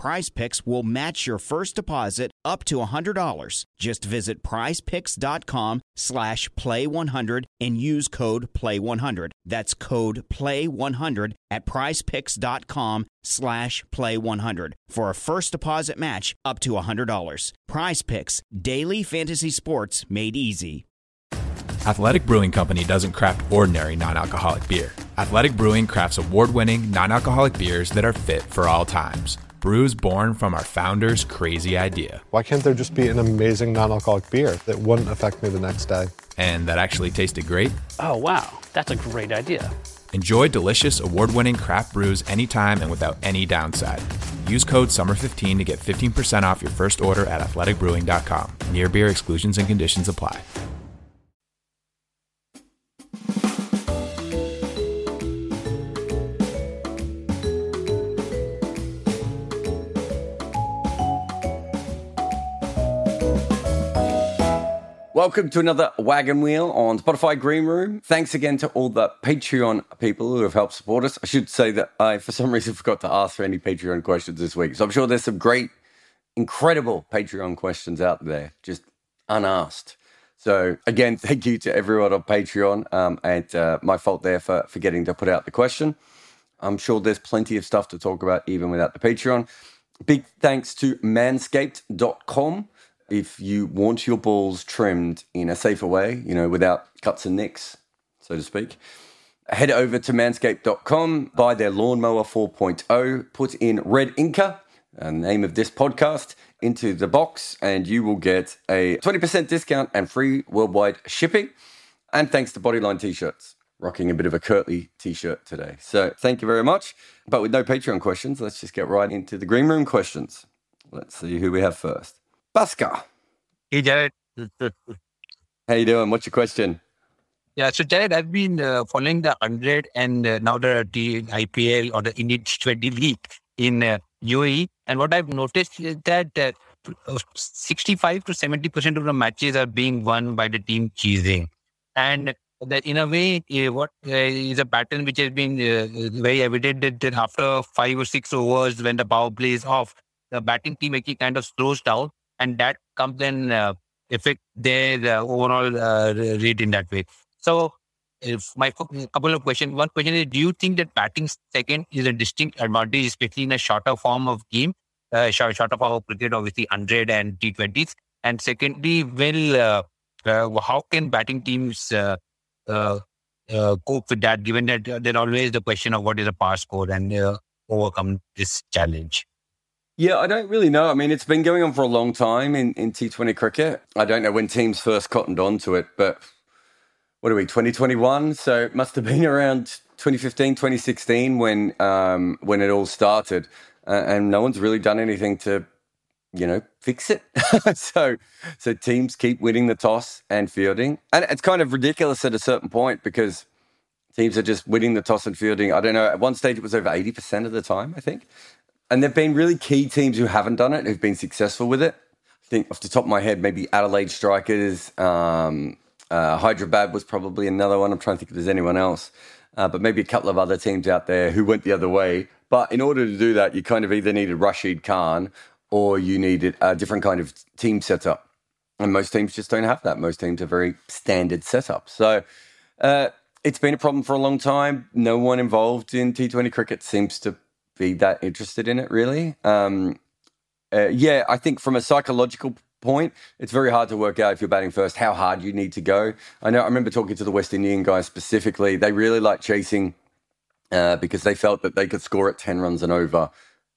Prize Picks will match your first deposit up to $100. Just visit prizepicks.com slash play100 and use code play100. That's code play100 at prizepicks.com slash play100 for a first deposit match up to $100. Prize Picks, daily fantasy sports made easy. Athletic Brewing Company doesn't craft ordinary non alcoholic beer. Athletic Brewing crafts award winning non alcoholic beers that are fit for all times brews born from our founder's crazy idea. Why can't there just be an amazing non alcoholic beer that wouldn't affect me the next day? And that actually tasted great? Oh, wow. That's a great idea. Enjoy delicious award winning craft brews anytime and without any downside. Use code SUMMER15 to get 15% off your first order at athleticbrewing.com. Near beer exclusions and conditions apply. Welcome to another wagon wheel on Spotify Greenroom. Thanks again to all the Patreon people who have helped support us. I should say that I, for some reason, forgot to ask for any Patreon questions this week. So I'm sure there's some great, incredible Patreon questions out there, just unasked. So again, thank you to everyone on Patreon. Um, and uh, my fault there for forgetting to put out the question. I'm sure there's plenty of stuff to talk about even without the Patreon. Big thanks to manscaped.com if you want your balls trimmed in a safer way, you know, without cuts and nicks, so to speak, head over to manscaped.com, buy their Lawnmower 4.0, put in Red Inker, the uh, name of this podcast, into the box, and you will get a 20% discount and free worldwide shipping. And thanks to Bodyline t shirts. Rocking a bit of a Curtly t shirt today. So thank you very much. But with no Patreon questions, let's just get right into the green room questions. Let's see who we have first. Baska. Hey, Jarrod. How you doing? What's your question? Yeah, so Jarrod, I've been uh, following the 100 and uh, now the, the IPL or the Indian 20 League in uh, UAE. And what I've noticed is that uh, 65 to 70% of the matches are being won by the team cheesing. And that in a way, uh, what uh, is a pattern which has been very evident that after five or six overs, when the power play is off, the batting team actually kind of slows down and that comes and uh, affect their uh, overall uh, rate in that way. So, if my couple of questions. One question is: Do you think that batting second is a distinct advantage, especially in a shorter form of game, uh, short, shorter form of cricket, obviously hundred and T twenties? And secondly, will uh, uh, how can batting teams uh, cope with that? Given that there's always the question of what is a par score and overcome this challenge. Yeah, I don't really know. I mean, it's been going on for a long time in, in T20 cricket. I don't know when teams first cottoned on to it, but what are we, 2021? So it must have been around 2015, 2016 when, um, when it all started. Uh, and no one's really done anything to, you know, fix it. so, so teams keep winning the toss and fielding. And it's kind of ridiculous at a certain point because teams are just winning the toss and fielding. I don't know. At one stage, it was over 80% of the time, I think. And there've been really key teams who haven't done it, who've been successful with it. I think off the top of my head, maybe Adelaide Strikers, um, uh, Hyderabad was probably another one. I'm trying to think if there's anyone else, uh, but maybe a couple of other teams out there who went the other way. But in order to do that, you kind of either needed Rashid Khan or you needed a different kind of team setup. And most teams just don't have that. Most teams are very standard setup. So uh, it's been a problem for a long time. No one involved in T20 cricket seems to be that interested in it, really. Um, uh, yeah, I think from a psychological point, it's very hard to work out if you're batting first how hard you need to go. I know I remember talking to the West Indian guys specifically. They really like chasing uh, because they felt that they could score at ten runs and over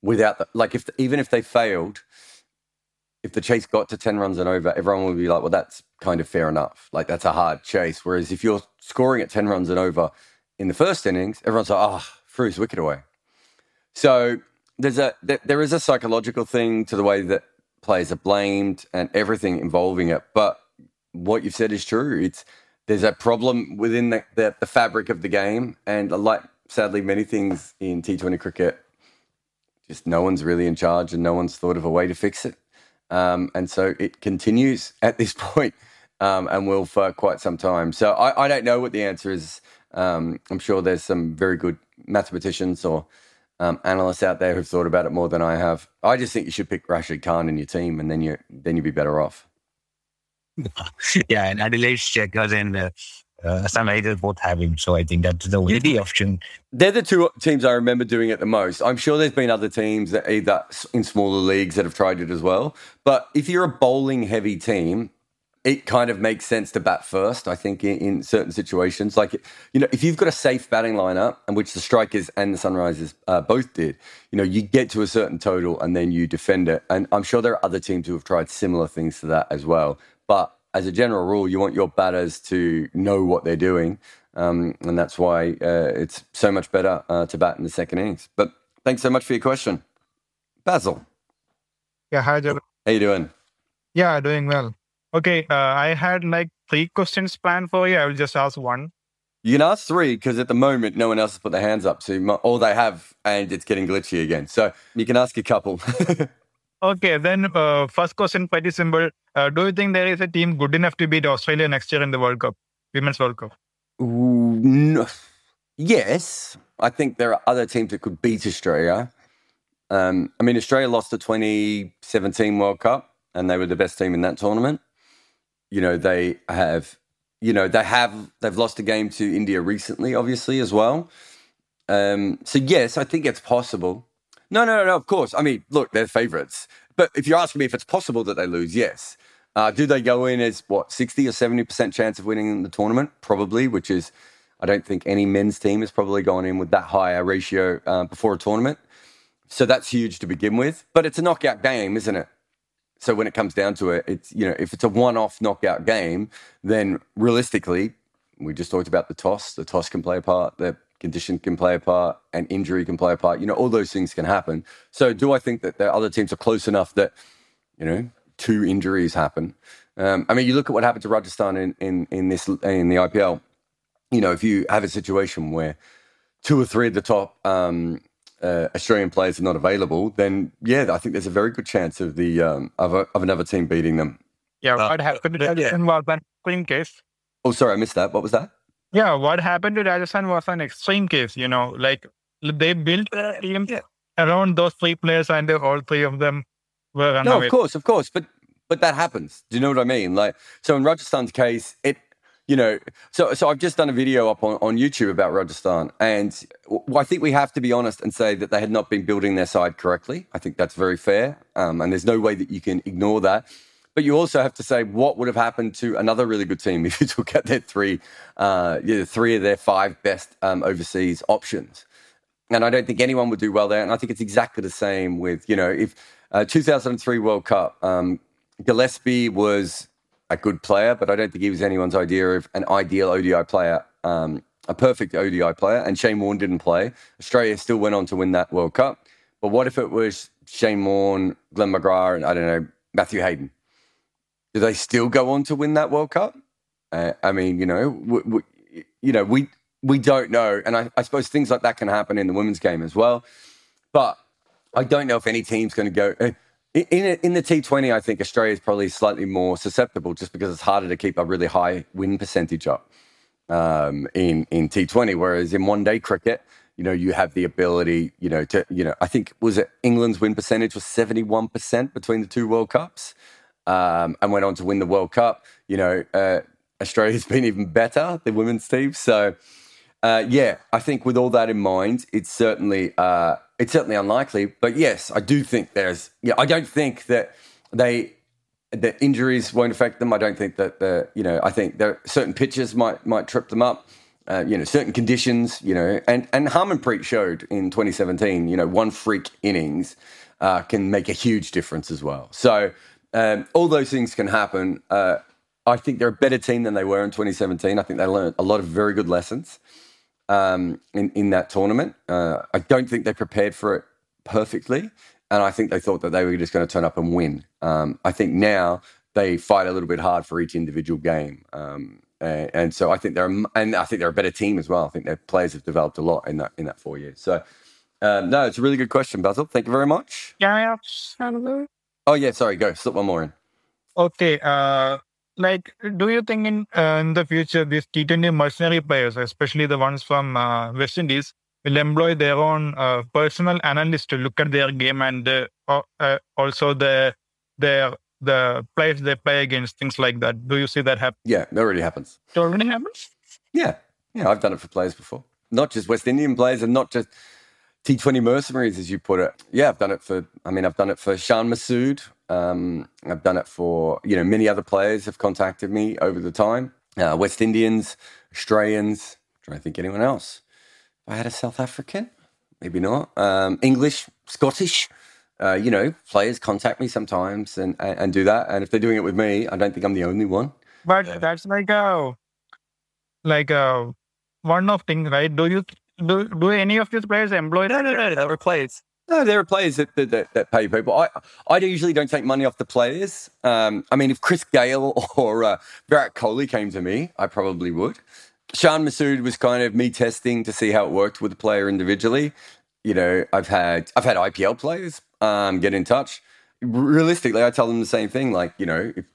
without the, like if even if they failed, if the chase got to 10 runs and over, everyone would be like, well, that's kind of fair enough. Like, that's a hard chase. Whereas if you're scoring at 10 runs and over in the first innings, everyone's like, oh, threw his wicket away. So there's a there is a psychological thing to the way that players are blamed and everything involving it. But what you've said is true. It's there's a problem within the, the, the fabric of the game, and like sadly many things in T20 cricket, just no one's really in charge, and no one's thought of a way to fix it. Um, and so it continues at this point, um, and will for quite some time. So I, I don't know what the answer is. Um, I'm sure there's some very good mathematicians or um, analysts out there who've thought about it more than I have. I just think you should pick Rashid Khan in your team, and then you then you'd be better off. yeah, and Adelaide Checkers and uh, uh, Sunrisers both have him, so I think that's the only option. They're the two teams I remember doing it the most. I'm sure there's been other teams that either in smaller leagues that have tried it as well. But if you're a bowling heavy team, it kind of makes sense to bat first, I think, in, in, certain situations. Like, you know, if you've got a safe batting lineup, and which the Strikers and the Sunrisers uh, both did, you know, you get to a certain total and then you defend it. And I'm sure there are other teams who have tried similar things to that as well. But as a general rule, you want your batters to know what they're doing. Um, and that's why uh, it's so much better uh, to bat in the second innings. But thanks so much for your question. Basil. Yeah, hi, Joe. How you doing? Yeah, doing well. Okay, uh, I had like three questions planned for you. I will just ask one. You can ask three because at the moment no one else has put their hands up. So all they have, and it's getting glitchy again. So you can ask a couple. okay, then uh, first question pretty simple. Uh, do you think there is a team good enough to beat Australia next year in the World Cup, Women's World Cup? Ooh, no. Yes, I think there are other teams that could beat Australia. Um, I mean, Australia lost the 2017 World Cup, and they were the best team in that tournament you know they have you know they have they've lost a game to India recently, obviously as well. Um, so yes, I think it's possible. No, no, no. Of course. I mean, look, they're favourites. But if you're asking me if it's possible that they lose, yes. Uh, do they go in as what sixty or seventy percent chance of winning the tournament? Probably, which is I don't think any men's team has probably gone in with that high a ratio uh, before a tournament. So that's huge to begin with. But it's a knockout game, isn't it? So when it comes down to it, it's you know if it's a one-off knockout game, then realistically, we just talked about the toss. The toss can play a part. The condition can play a part, and injury can play a part. You know, all those things can happen. So do I think that the other teams are close enough that you know two injuries happen? Um, I mean, you look at what happened to Rajasthan in in in this in the IPL. You know, if you have a situation where two or three of the top um, uh, Australian players are not available, then yeah, I think there's a very good chance of the um, of, a, of another team beating them. Yeah, what uh, happened to Rajasthan was an extreme case. Oh, sorry, I missed that. What was that? Yeah, what happened to Rajasthan was an extreme case. You know, like they built a team around those three players, and all three of them were No, of course, of course, but but that happens. Do you know what I mean? Like, so in Rajasthan's case, it you know, so so I've just done a video up on, on YouTube about Rajasthan, and I think we have to be honest and say that they had not been building their side correctly. I think that's very fair, um, and there's no way that you can ignore that. But you also have to say what would have happened to another really good team if you took out their three, uh, three of their five best um, overseas options. And I don't think anyone would do well there. And I think it's exactly the same with you know if uh, 2003 World Cup, um, Gillespie was a good player, but I don't think he was anyone's idea of an ideal ODI player, um, a perfect ODI player. And Shane Warne didn't play. Australia still went on to win that World Cup. But what if it was Shane Warne, Glenn McGrath, and I don't know, Matthew Hayden? Do they still go on to win that World Cup? Uh, I mean, you know, we, we, you know, we we don't know, and I, I suppose things like that can happen in the women's game as well. But I don't know if any team's going to go. In, in the T20, I think Australia is probably slightly more susceptible just because it's harder to keep a really high win percentage up um, in, in T20. Whereas in one day cricket, you know, you have the ability, you know, to, you know, I think was it England's win percentage was 71% between the two World Cups um, and went on to win the World Cup. You know, uh, Australia's been even better, the women's team. So, uh, yeah, I think with all that in mind, it's certainly uh, it's certainly unlikely. But yes, I do think there's. Yeah, I don't think that they the injuries won't affect them. I don't think that the you know I think there certain pitches might might trip them up. Uh, you know, certain conditions. You know, and and Harmanpreet showed in 2017. You know, one freak innings uh, can make a huge difference as well. So um, all those things can happen. Uh, I think they're a better team than they were in 2017. I think they learned a lot of very good lessons um, in in that tournament. Uh, I don't think they prepared for it perfectly, and I think they thought that they were just going to turn up and win. Um, I think now they fight a little bit hard for each individual game, um, and, and, so I think they're and I think they're a better team as well. I think their players have developed a lot in that in that four years. So. Um, no, it's a really good question, Basil. Thank you very much. Yeah, yeah. Oh yeah, sorry. Go slip one more in. Okay. Uh, like, do you think in uh, in the future these T20 mercenary players, especially the ones from uh, West Indies, will employ their own uh, personal analyst to look at their game and uh, uh, also the their the players they play against, things like that. Do you see that happen? Yeah, that already happens. It already happens. Yeah, yeah. I've done it for players before, not just West Indian players, and not just T20 mercenaries, as you put it. Yeah, I've done it for, I mean, I've done it for Shan Masood. Um, I've done it for, you know, many other players have contacted me over the time. Uh, West Indians, Australians, I'm trying to think anyone else. If I had a South African, maybe not. Um, English, Scottish, uh, you know, players contact me sometimes and, and, and, do that. And if they're doing it with me, I don't think I'm the only one. But that's like a, like a one of thing, right? Do you do, do any of these players employ no, no, no, no, players. No, there are players that, that, that, pay people. I, I usually don't take money off the players. Um, I mean, if Chris Gayle or uh, Virat Kohli came to me, I probably would. Shan Masood was kind of me testing to see how it worked with the player individually. You know, I've had I've had IPL players um, get in touch. Realistically, I tell them the same thing. Like, you know, if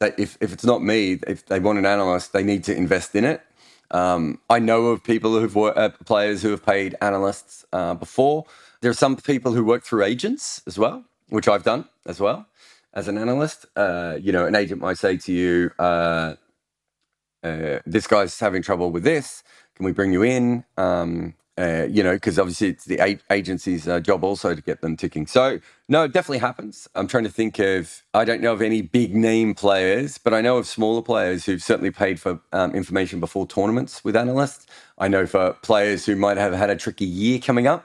if if it's not me, if they want an analyst, they need to invest in it. Um, I know of people who've worked, uh, players who have paid analysts uh, before. There are some people who work through agents as well, which I've done as well as an analyst. Uh, you know, an agent might say to you, uh, uh, "This guy's having trouble with this. Can we bring you in?" Um, uh, you know, because obviously it's the a- agency's uh, job also to get them ticking. So, no, it definitely happens. I'm trying to think of, I don't know of any big name players, but I know of smaller players who've certainly paid for um, information before tournaments with analysts. I know for players who might have had a tricky year coming up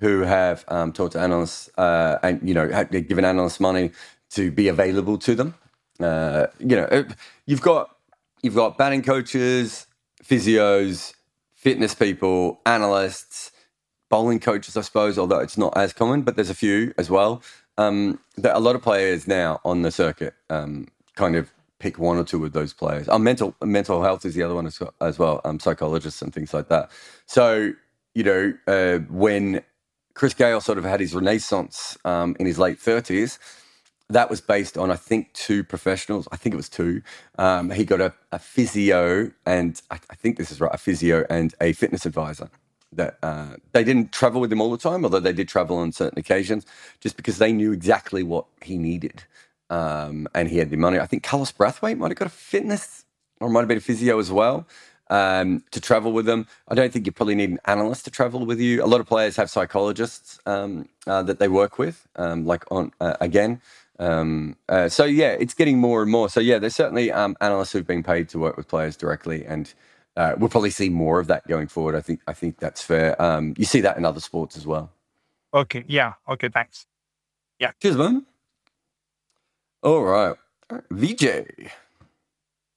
who have um, talked to analysts uh, and, you know, given analysts money to be available to them. Uh, you know, you've got, you've got batting coaches, physios, fitness people, analysts, bowling coaches, I suppose, although it's not as common, but there's a few as well. Um, that a lot of players now on the circuit um, kind of pick one or two of those players. Um, mental mental health is the other one as, as well. Um, psychologists and things like that. So you know uh, when Chris Gayle sort of had his renaissance um, in his late thirties, that was based on I think two professionals. I think it was two. Um, he got a, a physio and I, I, think this is right, a physio and a fitness advisor. That uh, they didn't travel with him all the time, although they did travel on certain occasions, just because they knew exactly what he needed, um, and he had the money. I think Carlos Brathwaite might have got a fitness or might have been a physio as well. Um, to travel with them. I don't think you probably need an analyst to travel with you. A lot of players have psychologists um, uh, that they work with, um, like on uh, again. Um, uh, so yeah, it's getting more and more. So yeah, there's certainly um, analysts who've been paid to work with players directly, and uh, we'll probably see more of that going forward. I think I think that's fair. Um, you see that in other sports as well. Okay. Yeah. Okay. Thanks. Yeah. Cheers, man. All right, VJ.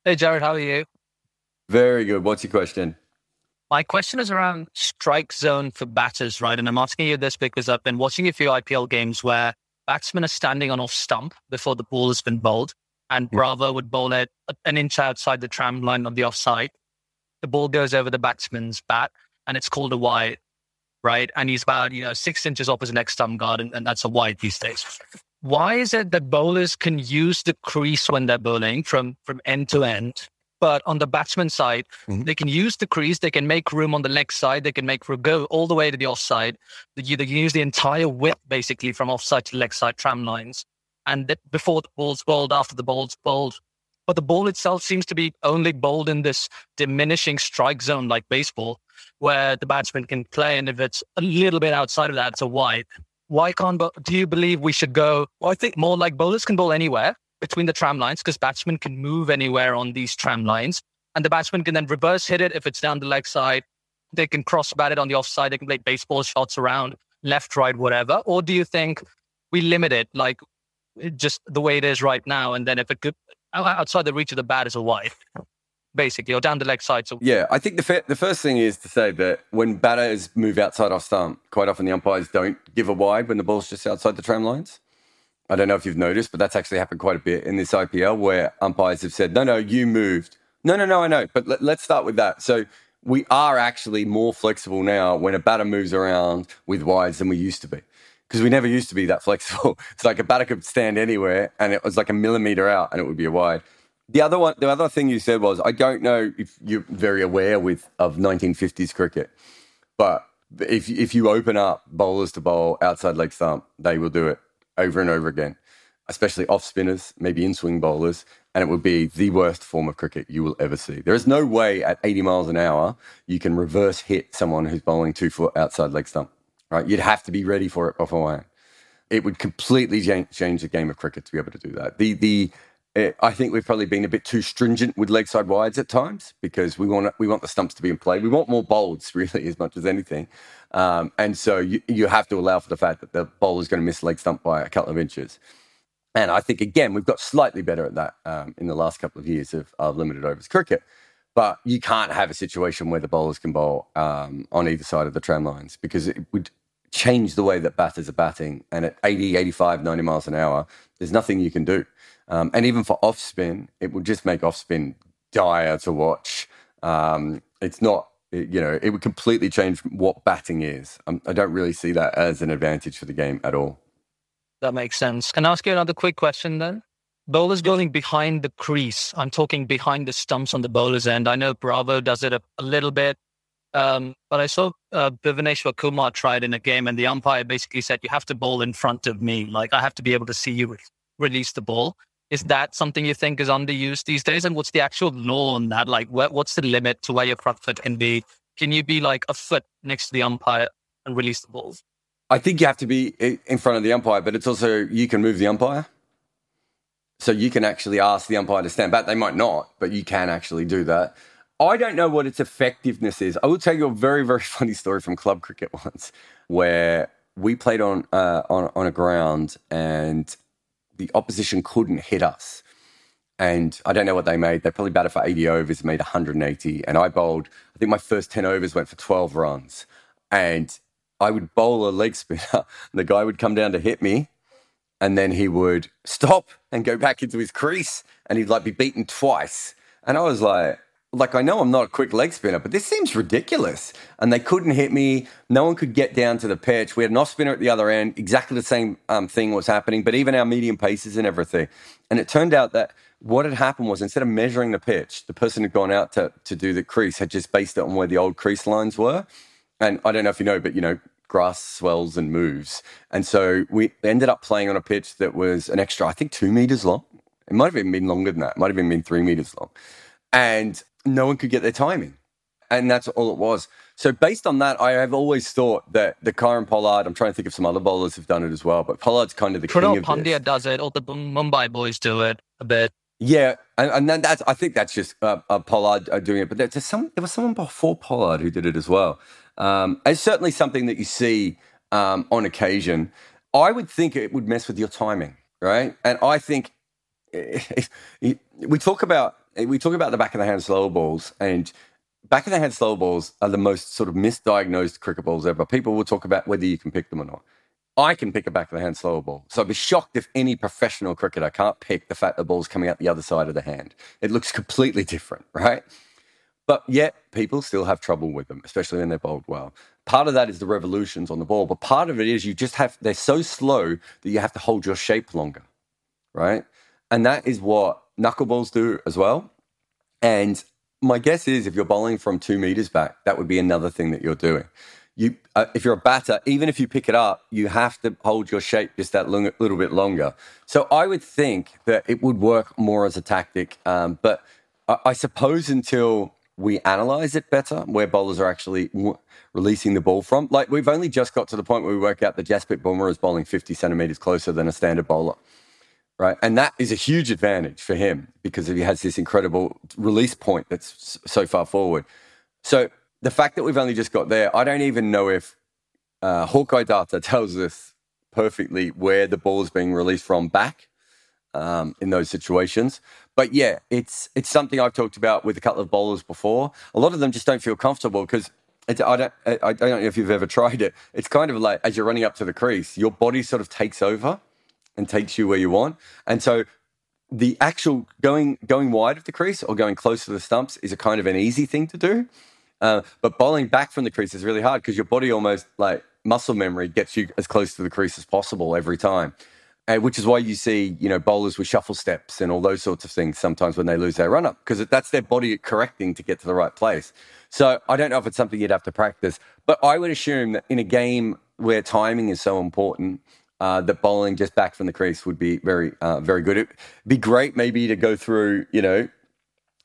Hey, Jarrod. How are you? Very good. What's your question? My question is around strike zone for batters, right? And I'm asking you this because I've been watching a few IPL games where batsmen are standing on off stump before the ball has been bowled, and. Bravo would bowl it an inch outside the tram line on the offside. The ball goes over the batsman's bat, and it's called a wide, right? And he's about you know six inches off his next stump guard, and, and that's a wide these days. Why is it that bowlers can use the crease when they're bowling from from end to end, but on the batsman side, mm-hmm. they can use the crease, they can make room on the leg side, they can make room go all the way to the offside. They, they can use the entire width basically from offside to leg side tram lines. And that before the ball's bowled, after the ball's bowled. But the ball itself seems to be only bowled in this diminishing strike zone like baseball, where the batsman can play. And if it's a little bit outside of that, it's a wide. Why can't, do you believe we should go? Well, I think more like bowlers can bowl anywhere between the tram lines because batsmen can move anywhere on these tram lines. And the batsman can then reverse hit it if it's down the leg side. They can cross bat it on the offside. They can play baseball shots around left, right, whatever. Or do you think we limit it? Like just the way it is right now, and then if it could outside the reach of the bat is a wide, basically, or down the leg side. So yeah, I think the fir- the first thing is to say that when batters move outside off stump, quite often the umpires don't give a wide when the ball's just outside the tram lines. I don't know if you've noticed, but that's actually happened quite a bit in this IPL where umpires have said, "No, no, you moved." No, no, no, I know, but let, let's start with that. So we are actually more flexible now when a batter moves around with wides than we used to be because we never used to be that flexible. It's like a batter could stand anywhere and it was like a millimeter out and it would be a wide. The other one, the other thing you said was, I don't know if you're very aware with of 1950s cricket, but if if you open up bowlers to bowl outside leg stump, they will do it over and over again, especially off spinners, maybe in swing bowlers, and it would be the worst form of cricket you will ever see. There is no way at 80 miles an hour you can reverse hit someone who's bowling two foot outside leg stump. Right? You'd have to be ready for it beforehand. It would completely change the game of cricket to be able to do that. The the eh, I think we've probably been a bit too stringent with leg side wides at times because we want we want the stumps to be in play. We want more bolds really as much as anything, um, and so you you have to allow for the fact that the bowler is going to miss leg stump by a couple of inches. And I think, again, we've got slightly better at that um, in the last couple of years of, of, limited overs cricket. But you can't have a situation where the bowlers can bowl um, on either side of the tram lines because it would change the way that batters are batting. And at 80, 85, 90 miles an hour, there's nothing you can do. Um, and even for off spin, it would just make off spin dire to watch. Um, it's not, you know, it would completely change what batting is. Um, I don't really see that as an advantage for the game at all. That makes sense. Can I ask you another quick question then? Bowlers going behind the crease. I'm talking behind the stumps on the bowler's end. I know Bravo does it a, a little bit, um, but I saw uh, Bhuvaneshwar Kumar it in a game, and the umpire basically said, "You have to bowl in front of me. Like I have to be able to see you re- release the ball." Is that something you think is underused these days? And what's the actual law on that? Like, what, what's the limit to where your front foot can be? Can you be like a foot next to the umpire and release the balls? I think you have to be in front of the umpire, but it's also you can move the umpire. So you can actually ask the umpire to stand back. They might not, but you can actually do that. I don't know what its effectiveness is. I will tell you a very, very funny story from club cricket once, where we played on uh, on on a ground and the opposition couldn't hit us. And I don't know what they made. They probably batted for 80 overs, made 180. And I bowled, I think my first 10 overs went for 12 runs. And I would bowl a leg spinner. and the guy would come down to hit me, and then he would stop and go back into his crease, and he'd like be beaten twice. And I was like, like I know I'm not a quick leg spinner, but this seems ridiculous. And they couldn't hit me. No one could get down to the pitch. We had an off spinner at the other end. Exactly the same um, thing was happening, but even our medium paces and everything. And it turned out that what had happened was instead of measuring the pitch, the person who'd gone out to to do the crease had just based it on where the old crease lines were. And I don't know if you know, but you know, grass swells and moves. And so we ended up playing on a pitch that was an extra, I think, two meters long. It might have even been longer than that. It might have even been three meters long. And no one could get their timing. And that's all it was. So based on that, I have always thought that the Kieron Pollard, I'm trying to think of some other bowlers who've done it as well, but Pollard's kind of the Krunal king of Pandya does it, or the Mumbai boys do it a bit. Yeah, and, and then that's I think that's just uh, uh, Pollard uh, doing it, but there's some there was someone before Pollard who did it as well. Um, it's certainly something that you see um, on occasion. I would think it would mess with your timing, right? And I think we talk about we talk about the back of the hand slow balls, and back of the hand slow balls are the most sort of misdiagnosed cricket balls ever. People will talk about whether you can pick them or not. I can pick a back of the hand slower ball. So I'd be shocked if any professional cricketer can't pick the fact the ball's coming out the other side of the hand. It looks completely different, right? But yet, people still have trouble with them, especially when they're bowled well. Part of that is the revolutions on the ball, but part of it is you just have, they're so slow that you have to hold your shape longer, right? And that is what knuckleballs do as well. And my guess is if you're bowling from two meters back, that would be another thing that you're doing. You, uh, if you're a batter, even if you pick it up, you have to hold your shape just that long, little bit longer. So I would think that it would work more as a tactic, um, but I, I suppose until we analyze it better, where bowlers are actually w- releasing the ball from. Like we've only just got to the point where we work out that Jasprit Bumrah is bowling 50 centimeters closer than a standard bowler, right? And that is a huge advantage for him because he has this incredible release point that's so far forward. So the fact that we've only just got there, I don't even know if uh, Hawkeye data tells us perfectly where the ball is being released from back um, in those situations. But yeah, it's it's something I've talked about with a couple of bowlers before. A lot of them just don't feel comfortable because I don't I, I don't know if you've ever tried it. It's kind of like as you're running up to the crease, your body sort of takes over and takes you where you want, and so the actual going going wide of the crease or going close to the stumps is a kind of an easy thing to do. Uh, but bowling back from the crease is really hard because your body almost like muscle memory gets you as close to the crease as possible every time. Which is why you see, you know, bowlers with shuffle steps and all those sorts of things sometimes when they lose their run up because that's their body correcting to get to the right place. So I don't know if it's something you'd have to practice, but I would assume that in a game where timing is so important, uh, that bowling just back from the crease would be very, uh, very good. It'd be great maybe to go through, you know,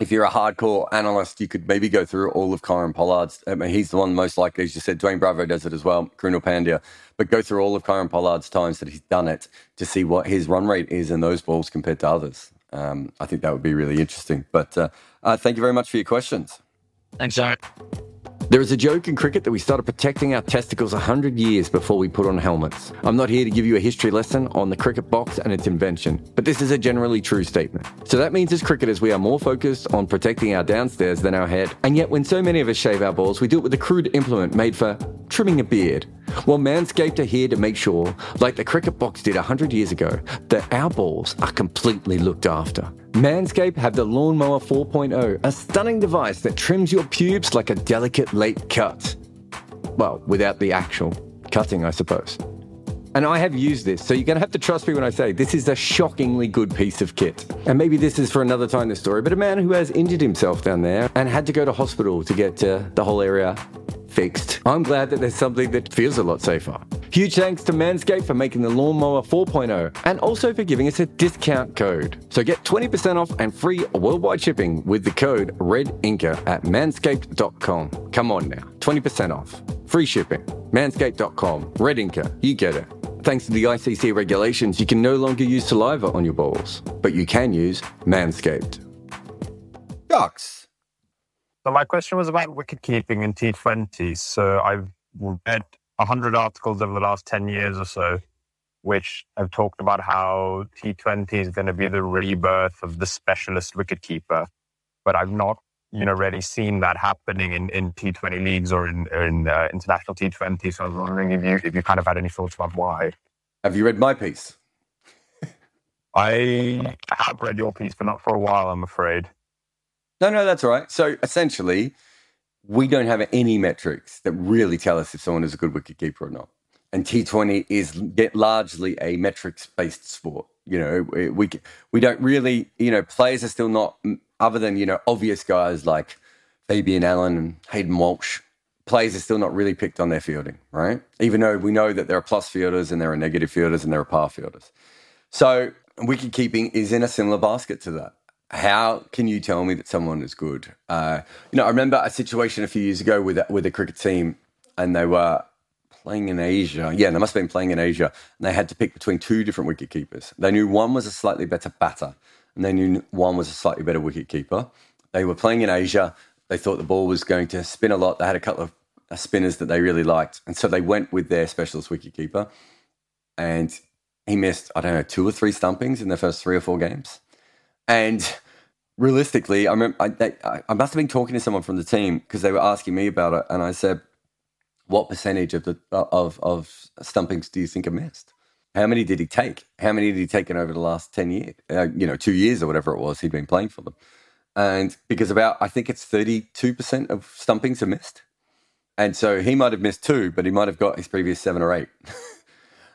if you're a hardcore analyst, you could maybe go through all of Kieron Pollard's. I mean, he's the one most likely, as you said. Dwayne Bravo does it as well, Krunal Pandya. But go through all of Kieron Pollard's times that he's done it to see what his run rate is in those balls compared to others. Um, I think that would be really interesting. But uh, uh, thank you very much for your questions. Thanks, Aaron. There is a joke in cricket that we started protecting our testicles 100 years before we put on helmets. I'm not here to give you a history lesson on the cricket box and its invention, but this is a generally true statement. So that means as cricketers, we are more focused on protecting our downstairs than our head. And yet, when so many of us shave our balls, we do it with a crude implement made for trimming a beard. Well, Manscaped are here to make sure, like the cricket box did 100 years ago, that our balls are completely looked after. Manscaped have the Lawnmower 4.0, a stunning device that trims your pubes like a delicate late cut. Well, without the actual cutting, I suppose. And I have used this, so you're going to have to trust me when I say this is a shockingly good piece of kit. And maybe this is for another time, this story, but a man who has injured himself down there and had to go to hospital to get uh, the whole area fixed. I'm glad that there's something that feels a lot safer. Huge thanks to Manscaped for making the Lawnmower 4.0 and also for giving us a discount code. So get 20% off and free worldwide shipping with the code REDINKER at manscaped.com. Come on now, 20% off. Free shipping. Manscaped.com. Redinker. You get it. Thanks to the ICC regulations, you can no longer use saliva on your balls, but you can use Manscaped. Ducks. So my question was about wicket keeping in T20. So I've read 100 articles over the last 10 years or so, which have talked about how T20 is going to be the rebirth of the specialist wicketkeeper. But I've not, you know, really seen that happening in, in T20 leagues or in, in uh, international T20. So I was wondering if you, if you kind of had any thoughts about why. Have you read my piece? I have read your piece, but not for a while, I'm afraid. No, no, that's all right. So essentially, we don't have any metrics that really tell us if someone is a good wicketkeeper or not. And T20 is largely a metrics based sport. You know, we we don't really, you know, players are still not other than you know obvious guys like Fabian Allen and Hayden Walsh. Players are still not really picked on their fielding, right? Even though we know that there are plus fielders and there are negative fielders and there are par fielders. So wicket keeping is in a similar basket to that how can you tell me that someone is good? Uh, you know, I remember a situation a few years ago with with a cricket team, and they were playing in Asia. Yeah, they must have been playing in Asia, and they had to pick between two different wicket keepers. They knew one was a slightly better batter, and they knew one was a slightly better wicket keeper. They were playing in Asia. They thought the ball was going to spin a lot. They had a couple of uh, spinners that they really liked, and so they went with their specialist wicket keeper, and he missed I don't know two or three stumpings in the first three or four games and realistically, I remember I, they, I must have been talking to someone from the team because they were asking me about it, and I said, "What percentage of the of of stumpings do you think are missed? How many did he take? How many did he take over the last ten years? Uh, you know, two years or whatever it was he'd been playing for them." And because about I think it's thirty two percent of stumpings are missed, and so he might have missed two, but he might have got his previous seven or eight,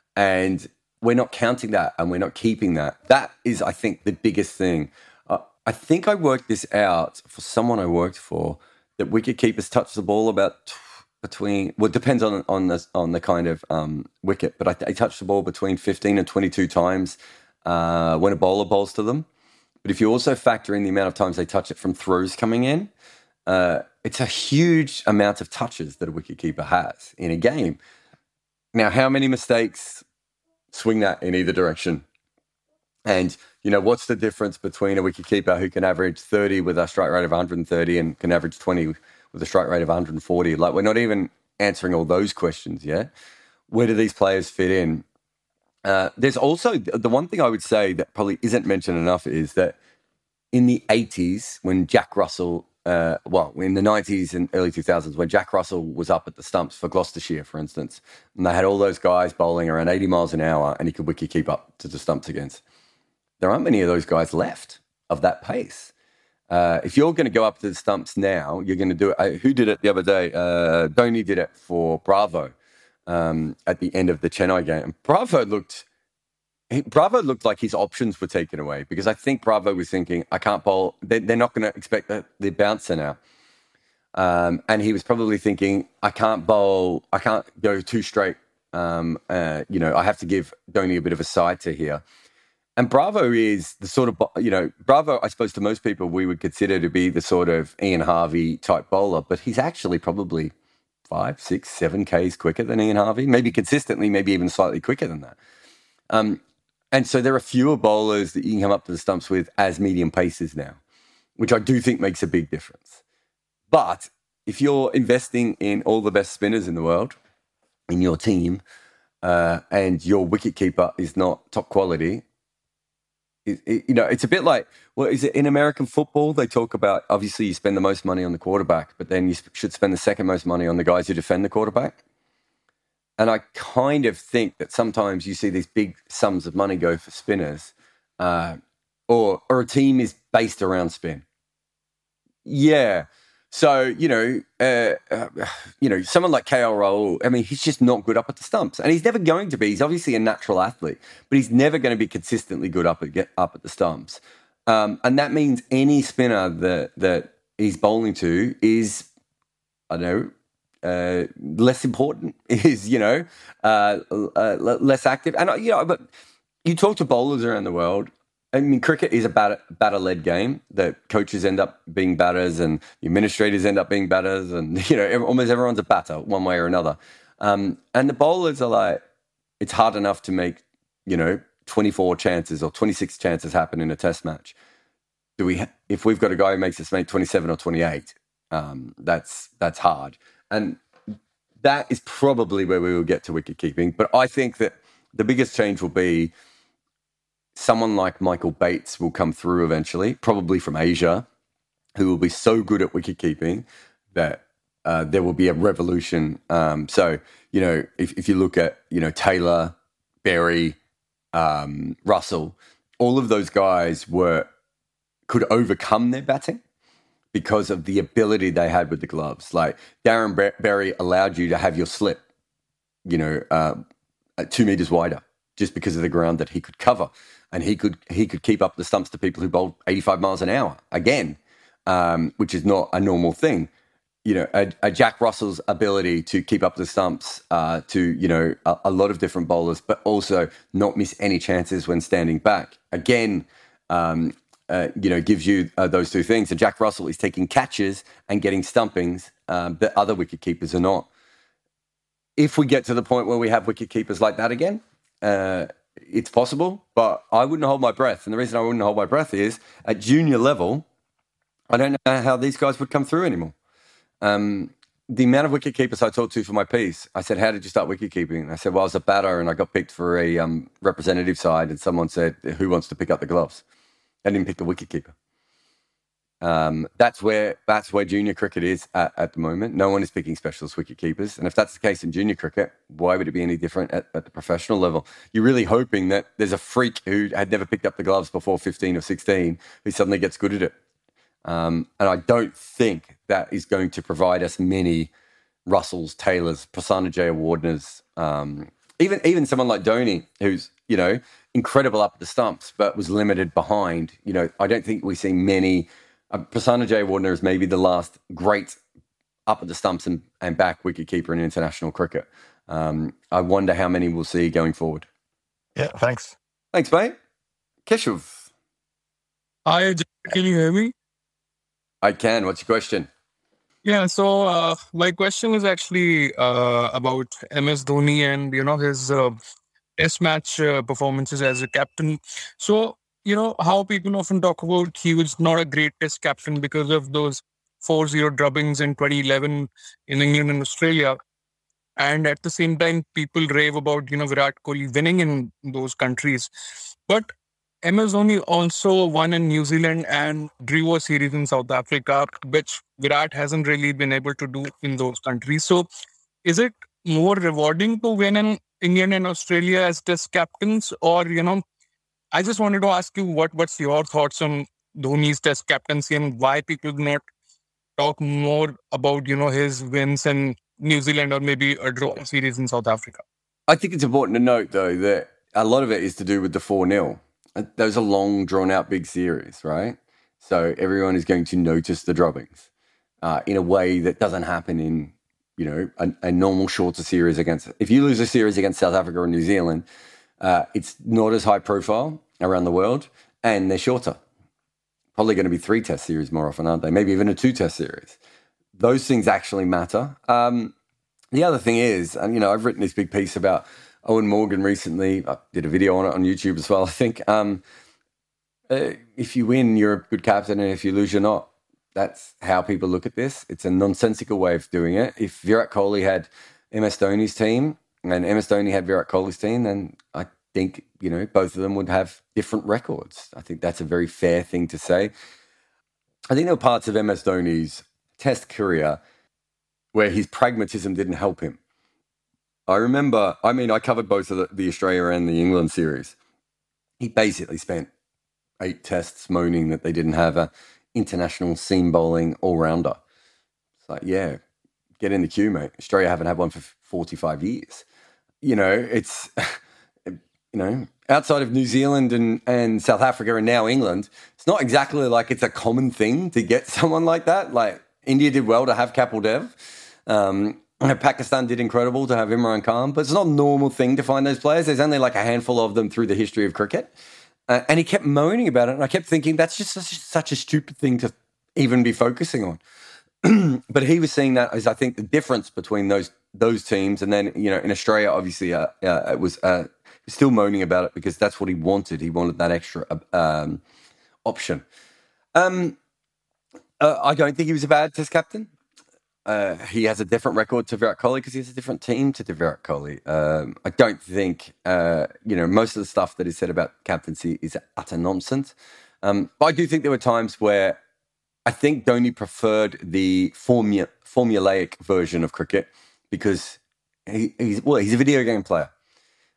and we're not counting that and we're not keeping that. That is, I think, the biggest thing. Uh, I think I worked this out for someone I worked for that wicket keepers touch the ball about t- between. Well, it depends on on the on the kind of um, wicket, but I, I touch the ball between fifteen and twenty two times uh, when a bowler bowls to them. But if you also factor in the amount of times they touch it from throws coming in, uh, it's a huge amount of touches that a wicketkeeper has in a game. Now, how many mistakes swing that in either direction. And, you know, what's the difference between a wicketkeeper who can average 30 with a strike rate of 130 and can average 20 with a strike rate of 140? Like, we're not even answering all those questions yet. Where do these players fit in? Uh, there's also the one thing I would say that probably isn't mentioned enough is that in the 80s, when Jack Russell, uh, well, in the 90s and early 2000s, when Jack Russell was up at the stumps for Gloucestershire, for instance, and they had all those guys bowling around 80 miles an hour and he could wicket keep up to the stumps against, there aren't many of those guys left of that pace. Uh, if you're going to go up to the stumps now, you're going to do it. Uh, who did it the other day? Uh, did it for Bravo um, at the end of the Chennai game. Bravo looked. Bravo looked like his options were taken away because I think Bravo was thinking, I can't bowl. They, are not going to expect the, the bouncer now. Um, and he was probably thinking, I can't bowl. I can't go too straight. Um, uh, you know, I have to give Dhoni a bit of a side to here. And Bravo is the sort of, you know, Bravo, I suppose to most people, we would consider to be the sort of Ian Harvey type bowler, but he's actually probably five, six, seven Ks quicker than Ian Harvey, maybe consistently, maybe even slightly quicker than that. Um, and so there are fewer bowlers that you can come up to the stumps with as medium paces now, which I do think makes a big difference. But if you're investing in all the best spinners in the world in your team, uh, and your wicket keeper is not top quality, it, it, you know, it's a bit like, well, is it in American football? They talk about obviously you spend the most money on the quarterback, but then you should spend the second most money on the guys who defend the quarterback. And I kind of think that sometimes you see these big sums of money go for spinners, uh, or or a team is based around spin. Yeah, so you know, uh, uh, you know, someone like KL Rahul. I mean, he's just not good up at the stumps, and he's never going to be. He's obviously a natural athlete, but he's never going to be consistently good up at get up at the stumps. Um, and that means any spinner that that he's bowling to is, I don't know, uh, less important. Is you know, uh, uh, less active, and you know, but you talk to bowlers around the world, I mean, cricket is a batter, batter-led game. The coaches end up being batters, and the administrators end up being batters, and you know, almost everyone's a batter one way or another. Um, and the bowlers are like, it's hard enough to make, you know, 24 chances or 26 chances happen in a test match. Do we, if we've got a guy who makes us make 27 or 28, um, that's that's hard, and that is probably where we will get to wicket keeping. But I think that the biggest change will be someone like Michael Bates will come through eventually, probably from Asia, who will be so good at wicket keeping that uh, there will be a revolution. Um, so, you know, if, if you look at, you know, Taylor, Berry, um, Russell, all of those guys were could overcome their batting because of the ability they had with the gloves. Like Darren Berry allowed you to have your slip, you know, uh, two meters wider just because of the ground that he could cover and he could he could keep up the stumps to people who bowled 85 miles an hour again, um, which is not a normal thing. You know, a, a, Jack Russell's ability to keep up the stumps uh, to you know a, a, lot of different bowlers, but also not miss any chances when standing back. Again, um, uh, you know, gives you uh, those two things. And Jack Russell is taking catches and getting stumpings um, that other wicket keepers are not. If we get to the point where we have wicket keepers like that again, uh, it's possible, but I wouldn't hold my breath. And the reason I wouldn't hold my breath is at junior level, I don't know how these guys would come through anymore. Um, the amount of wicket keepers I talked to for my piece, I said, "How did you start wicket keeping?" I said, "Well, I was a batter and I got picked for a um, representative side." And someone said, "Who wants to pick up the gloves?" I didn't pick the wicket keeper. Um, that's where that's where junior cricket is at, at, the moment. No one is picking specialist wicket keepers, and if that's the case in junior cricket, why would it be any different at, at, the professional level? You're really hoping that there's a freak who had never picked up the gloves before 15 or 16 who suddenly gets good at it. Um, and I don't think that is going to provide us many Russells, Taylors, Prasanna Jayawardenes, um, even even someone like Dhoni, who's you know incredible up at the stumps, but was limited behind. You know, I don't think we see many uh, Prasanna Jayawardene is maybe the last great up at the stumps and, and back wicketkeeper in international cricket. Um, I wonder how many we'll see going forward. Yeah, thanks. Thanks, mate. Keshav. Hi, can you hear me? I can. What's your question? Yeah, so uh, my question is actually uh, about MS Dhoni and you know his uh, Test match uh, performances as a captain. So you know how people often talk about he was not a great test captain because of those 4-0 drubbings in 2011 in England and Australia. and at the same time, people rave about you know Virat Kohli winning in those countries. But Dhoni also won in New Zealand and drew a series in South Africa, which Virat hasn't really been able to do in those countries. So, is it more rewarding to win in England and Australia as test captains, or you know, I just wanted to ask you what what's your thoughts on Dhoni's test captaincy and why people do not talk more about you know his wins in New Zealand or maybe a draw series in South Africa. I think it's important to note though that a lot of it is to do with the four 0 Those are long, drawn out, big series, right? So everyone is going to notice the droppings uh, in a way that doesn't happen in you know a, a, normal shorter series against. If you lose a series against South Africa or New Zealand, uh, it's not as high profile around the world, and they're shorter probably going to be three test series more often, aren't they? Maybe even a two test series. Those things actually matter. Um, the other thing is, and you know, I've written this big piece about Eoin Morgan recently. I did a video on it on YouTube as well. I think um, uh, if you win, you're a good captain, and if you lose, you're not. That's how people look at this. It's a nonsensical way of doing it. If Virat Kohli had MS Dhoni's team and MS Dhoni had Virat Kohli's team, then I think, you know, both of them would have different records. I think that's a very fair thing to say. I think there were parts of MS Dhoni's test career where his pragmatism didn't help him. I remember, I mean, I covered both of the, the Australia and the England series. He basically spent eight tests moaning that they didn't have a international seam bowling all rounder. It's like, yeah, get in the queue, mate. Australia haven't had one for 45 years. You know, it's you know, outside of New Zealand and, and South Africa and now England, it's not exactly like it's a common thing to get someone like that. Like India did well to have Kapil Dev. Um, Pakistan did incredible to have Imran Khan, but it's not a normal thing to find those players. There's only like a handful of them through the history of cricket. Uh, and he kept moaning about it. And I kept thinking, that's just such, such a stupid thing to even be focusing on. but he was seeing that as I think the difference between those those teams, and then you know in Australia, obviously, uh, uh, it was uh, still moaning about it because that's what he wanted. He wanted that extra um, option. Um, uh, I don't think he was a bad Test captain. Uh, he has a different record to Virat Kohli because he has a different team to Virat Kohli. Um, I don't think uh, you know most of the stuff that is said about captaincy is utter nonsense. Um, but I do think there were times where I think Dhoni preferred the formula, formulaic version of cricket because he, he's well, he's a video game player.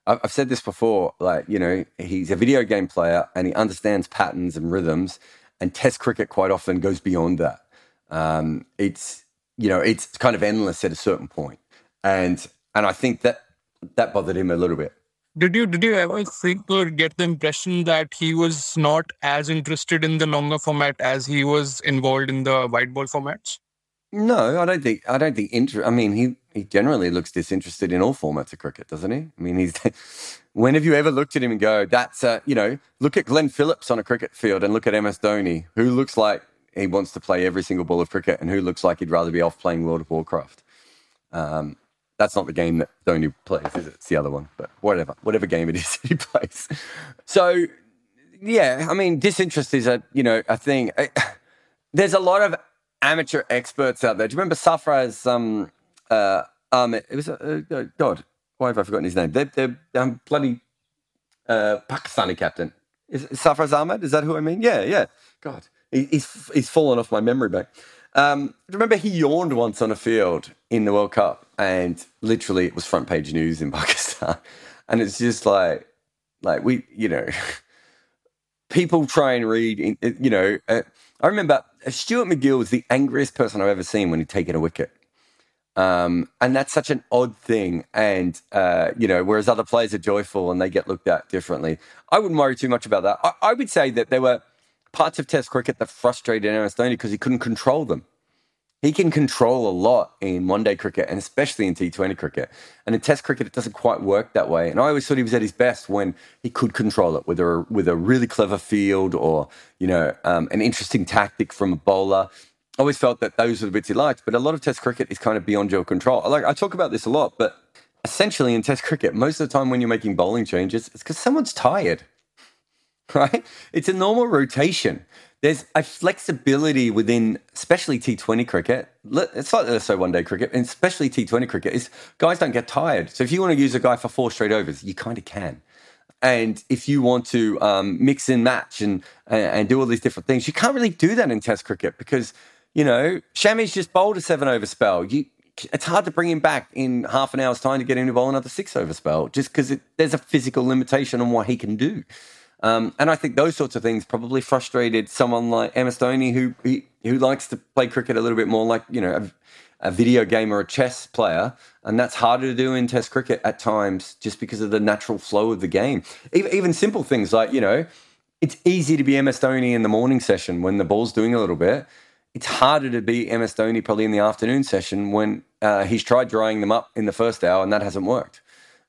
I've said this before, like, you know, he's a video game player and he understands patterns and rhythms, and Test cricket quite often goes beyond that. Um, it's, you know, it's kind of endless at a certain point. And, and I think that that bothered him a little bit. Did you did you ever think or get the impression that he was not as interested in the longer format as he was involved in the white ball formats? No, I don't think. I don't think. Inter- I mean, he he generally looks disinterested in all formats of cricket, doesn't he? I mean, he's. when have you ever looked at him and go, "That's uh, you know, look at Glenn Phillips on a cricket field and look at MS Dhoni, who looks like he wants to play every single ball of cricket, and who looks like he'd rather be off playing World of Warcraft." Um, that's not the game that Dhoni plays, is it? It's the other one, but whatever, whatever game it is he plays. So, yeah, I mean, disinterest is a you know a thing. There's a lot of amateur experts out there. Do you remember Sarfaraz? Um, uh, um, it was uh, uh, God. Why have I forgotten his name? They're, they're um, bloody uh, Pakistani captain. Is Sarfaraz Ahmed? Is that who I mean? Yeah, yeah. God, he's he's fallen off my memory bank. Um, remember, he yawned once on a field in the World Cup, and literally it was front page news in Pakistan. And it's just like, like we, you know, people try and read. You know, uh, I remember Stuart MacGill was the angriest person I've ever seen when he'd taken a wicket. Um, and that's such an odd thing. And, uh, you know, whereas other players are joyful and they get looked at differently. I wouldn't worry too much about that. I, I would say that there were parts of Test cricket that frustrated MS Dhoni because he couldn't control them he can control a lot in one day cricket and especially in T20 cricket. And in Test cricket, it doesn't quite work that way. And I always thought he was at his best when he could control it with a, with a really clever field or, you know, um, an interesting tactic from a bowler. I always felt that those were the bits he liked. But a lot of Test cricket is kind of beyond your control. Like I talk about this a lot, but essentially in Test cricket, most of the time when you're making bowling changes, it's because someone's tired right? It's a normal rotation. there's a flexibility within, especially T20 cricket. It's like let's say one day cricket, and especially T20 cricket, is guys don't get tired. So if you want to use a guy for four straight overs, you kind of can. And if you want to um, mix and match and, and do all these different things, you can't really do that in Test cricket because you know Shami's just bowled a seven over spell. You, it's hard to bring him back in half an hour's time to get him to bowl another six over spell, just because there's a physical limitation on what he can do. Um, and I think those sorts of things probably frustrated someone like MS Dhoni, who who likes to play cricket a little bit more like you know a, a, video game or a chess player, and that's harder to do in Test cricket at times, just because of the natural flow of the game. Even, even simple things like you know, it's easy to be MS Dhoni in the morning session when the ball's doing a little bit. It's harder to be MS Dhoni probably in the afternoon session when uh, he's tried drying them up in the first hour and that hasn't worked.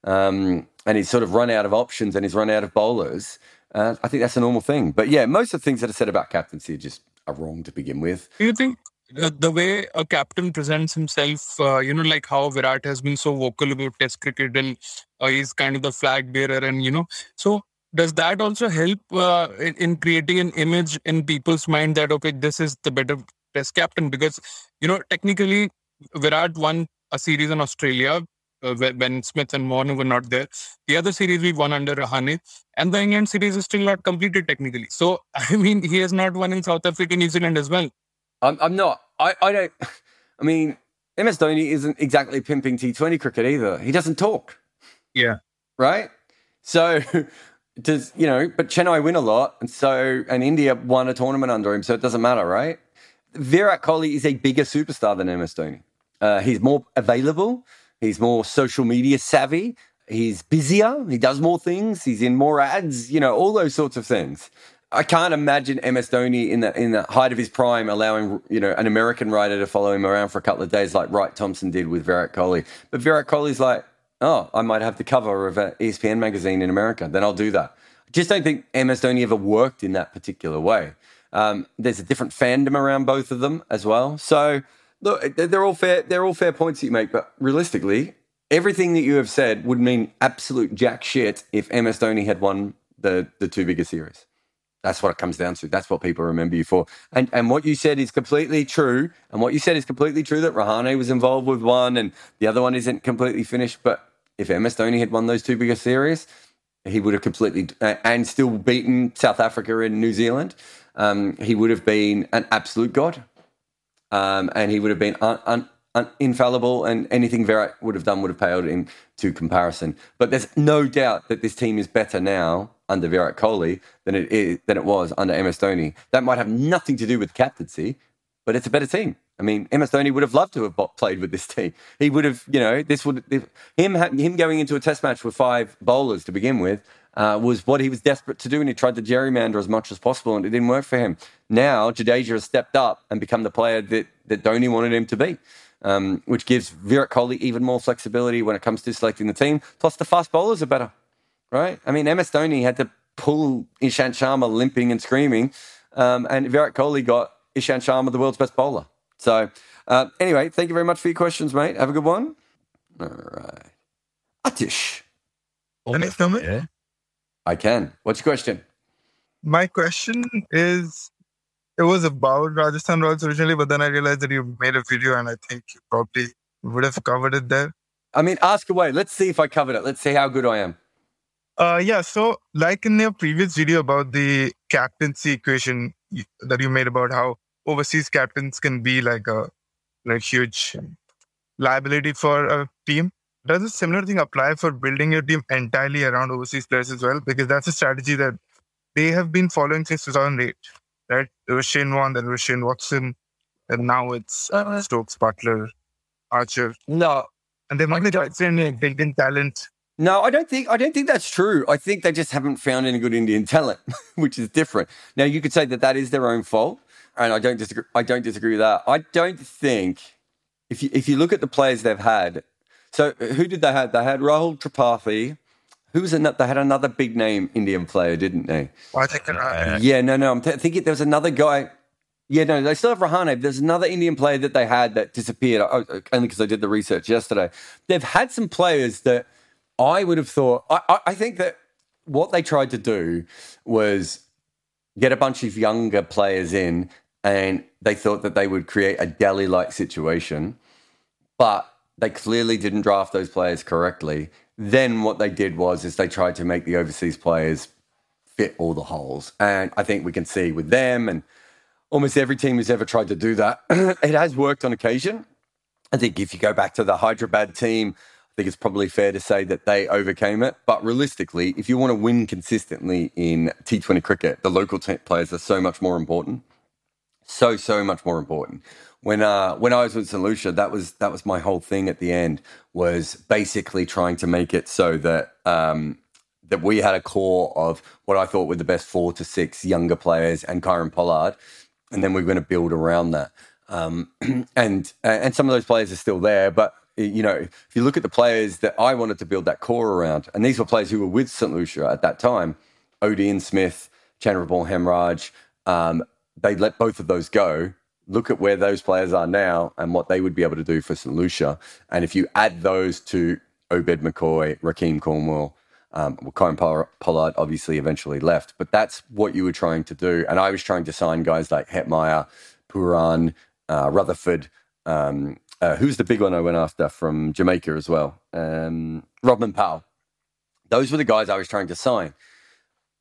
Um, and he's sort of run out of options and he's run out of bowlers. Uh, I think that's a normal thing. But yeah, most of the things that are said about captaincy are just are wrong to begin with. Do you think the way a captain presents himself, uh, you know, like how Virat has been so vocal about Test cricket and uh, he's kind of the flag bearer, and you know, so does that also help uh, in, in, creating an image in people's mind that okay, this is the better Test captain? Because you know, technically, Virat won a series in Australia uh, when Smith and Warner were not there. The other series we won under Rahane, and the England series is still not completed technically. So I mean, he has not won in South Africa, New Zealand as well. I'm, I'm not. I, I don't. I mean, MS Dhoni isn't exactly pimping T20 cricket either. He doesn't talk. Yeah. Right. So. Does you know? But Chennai win a lot, and so and India won a tournament under him, so it doesn't matter, right? Virat Kohli is a bigger superstar than MS Dhoni. Uh, he's more available. He's more social media savvy. He's busier. He does more things. He's in more ads. You know, all those sorts of things. I can't imagine MS Dhoni in the in the height of his prime allowing you know an American writer to follow him around for a couple of days like Wright Thompson did with Virat Kohli. But Virat Kohli's like, oh, I might have the cover of an ESPN magazine in America. Then I'll do that. I just don't think MS Dhoni ever worked in that particular way. Um, there's a different fandom around both of them as well. So look, they're all fair. They're all fair points that you make, but realistically, everything that you have said would mean absolute jack shit if MS Dhoni had won the the two biggest series. That's what it comes down to. That's what people remember you for. And and what you said is completely true. And what you said is completely true that Rahane was involved with one and the other one isn't completely finished. But if MS Dhoni had won those two biggest series, he would have completely and still beaten South Africa and New Zealand. Um, he would have been an absolute god um, and he would have been un, un, un, infallible, and anything Virat would have done would have paled in to comparison. But there's no doubt that this team is better now under Virat Kohli than it is, than it was under MS Dhoni. That might have nothing to do with captaincy, but it's a better team. I mean, MS Dhoni would have loved to have played with this team. He would have, you know, this would him him going into a test match with five bowlers to begin with uh, was what he was desperate to do, and he tried to gerrymander as much as possible, and it didn't work for him. Now Jadeja has stepped up and become the player that that Dhoni wanted him to be, um, which gives Virat Kohli even more flexibility when it comes to selecting the team. Plus, the fast bowlers are better, right? I mean, MS Dhoni had to pull Ishant Sharma limping and screaming, um, and Virat Kohli got Ishant Sharma the world's best bowler. So, uh, anyway, thank you very much for your questions, mate. Have a good one. All right, Atish. Can I come Yeah. I can. What's your question? My question is it was about Rajasthan Royals originally, but then I realized that you made a video and I think you probably would have covered it there. I mean, ask away. Let's see if I covered it. Let's see how good I am. Uh, yeah. So, like in your previous video about the captaincy equation that you made about how overseas captains can be like a like huge liability for a team. Does a similar thing apply for building your team entirely around overseas players as well? Because that's a strategy that they have been following since 2008, right? There was Shane Warne, then was Shane Watson, and now it's uh, Stokes, Buttler, Archer. No, and they might be building talent. No, I don't think I don't think that's true. I think they just haven't found any good Indian talent, which is different. Now you could say that that is their own fault, and I don't disagree. I don't disagree with that. I don't think if you if you look at the players they've had so uh, who did they have? They had Rahul Tripathi. Who was another? They had another big name Indian player, didn't they? Well, I think uh, yeah, no, no. I'm th- thinking there was another guy. Yeah, no, they still have Rahane. There's another Indian player that they had that disappeared oh, only because I did the research yesterday. They've had some players that I would have thought. I, I, I think that what they tried to do was get a bunch of younger players in, and they thought that they would create a Delhi like situation, but they clearly didn't draft those players correctly. Then what they did was is they tried to make the overseas players fit all the holes, and I think we can see with them and almost every team who's ever tried to do that, it has worked on occasion. I think if you go back to the Hyderabad team, I think it's probably fair to say that they overcame it. But realistically, if you want to win consistently in T20 cricket, the local t- players are so much more important. So so much more important. When uh, when I was with St Lucia, that was that was my whole thing at the end was basically trying to make it so that um, that we had a core of what I thought were the best four to six younger players and Kieron Pollard, and then we're going to build around that. Um, and and some of those players are still there, but you know, if you look at the players that I wanted to build that core around, and these were players who were with St. Lucia at that time, Odean Smith, Chandrapaul Hemraj, um, they let both of those go. Look at where those players are now and what they would be able to do for St. Lucia. And if you add those to Obed McCoy, Rahkeem Cornwall, um, well, Kieron Pollard obviously eventually left, but that's what you were trying to do. And I was trying to sign guys like Hetmyer, Pooran, uh, Rutherford. Um, uh, who's the big one I went after from Jamaica as well? Um, Rovman Powell. Those were the guys I was trying to sign.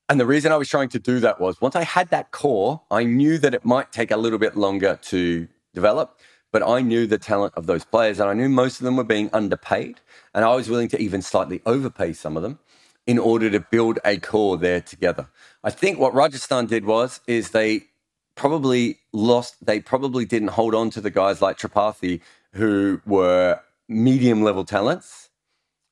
And the reason I was trying to do that was once I had that core, I knew that it might take a little bit longer to develop, but I knew the talent of those players and I knew most of them were being underpaid. And I was willing to even slightly overpay some of them in order to build a core there together. I think what Rajasthan did was is they probably lost they probably didn't hold on to the guys like Tripathi who were medium level talents.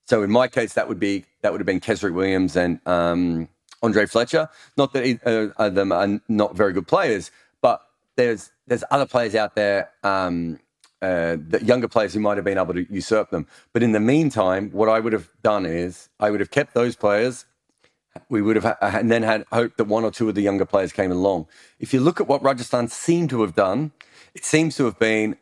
So in my case that would be that would have been Kesrick Williams and um, Andre Fletcher. Not that either of them are not very good players, but there's there's other players out there um, uh, the younger players who might have been able to usurp them. But in the meantime, what I would have done is I would have kept those players. We would have and then had hope that one or two of the younger players came along. If you look at what Rajasthan seemed to have done, it seems to have been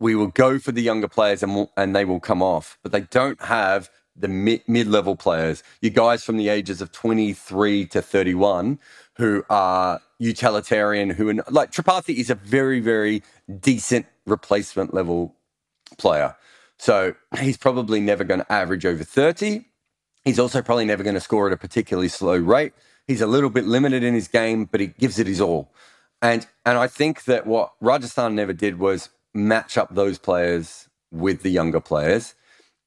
we will go for the younger players and we'll, and they will come off, but they don't have the mid level players. You guys from the ages of 23 to 31 who are utilitarian, who are like Tripathi is a very, very decent replacement level player. So he's probably never going to average over 30. He's also probably never going to score at a particularly slow rate. He's a little bit limited in his game, but he gives it his all. And and I think that what Rajasthan never did was match up those players with the younger players.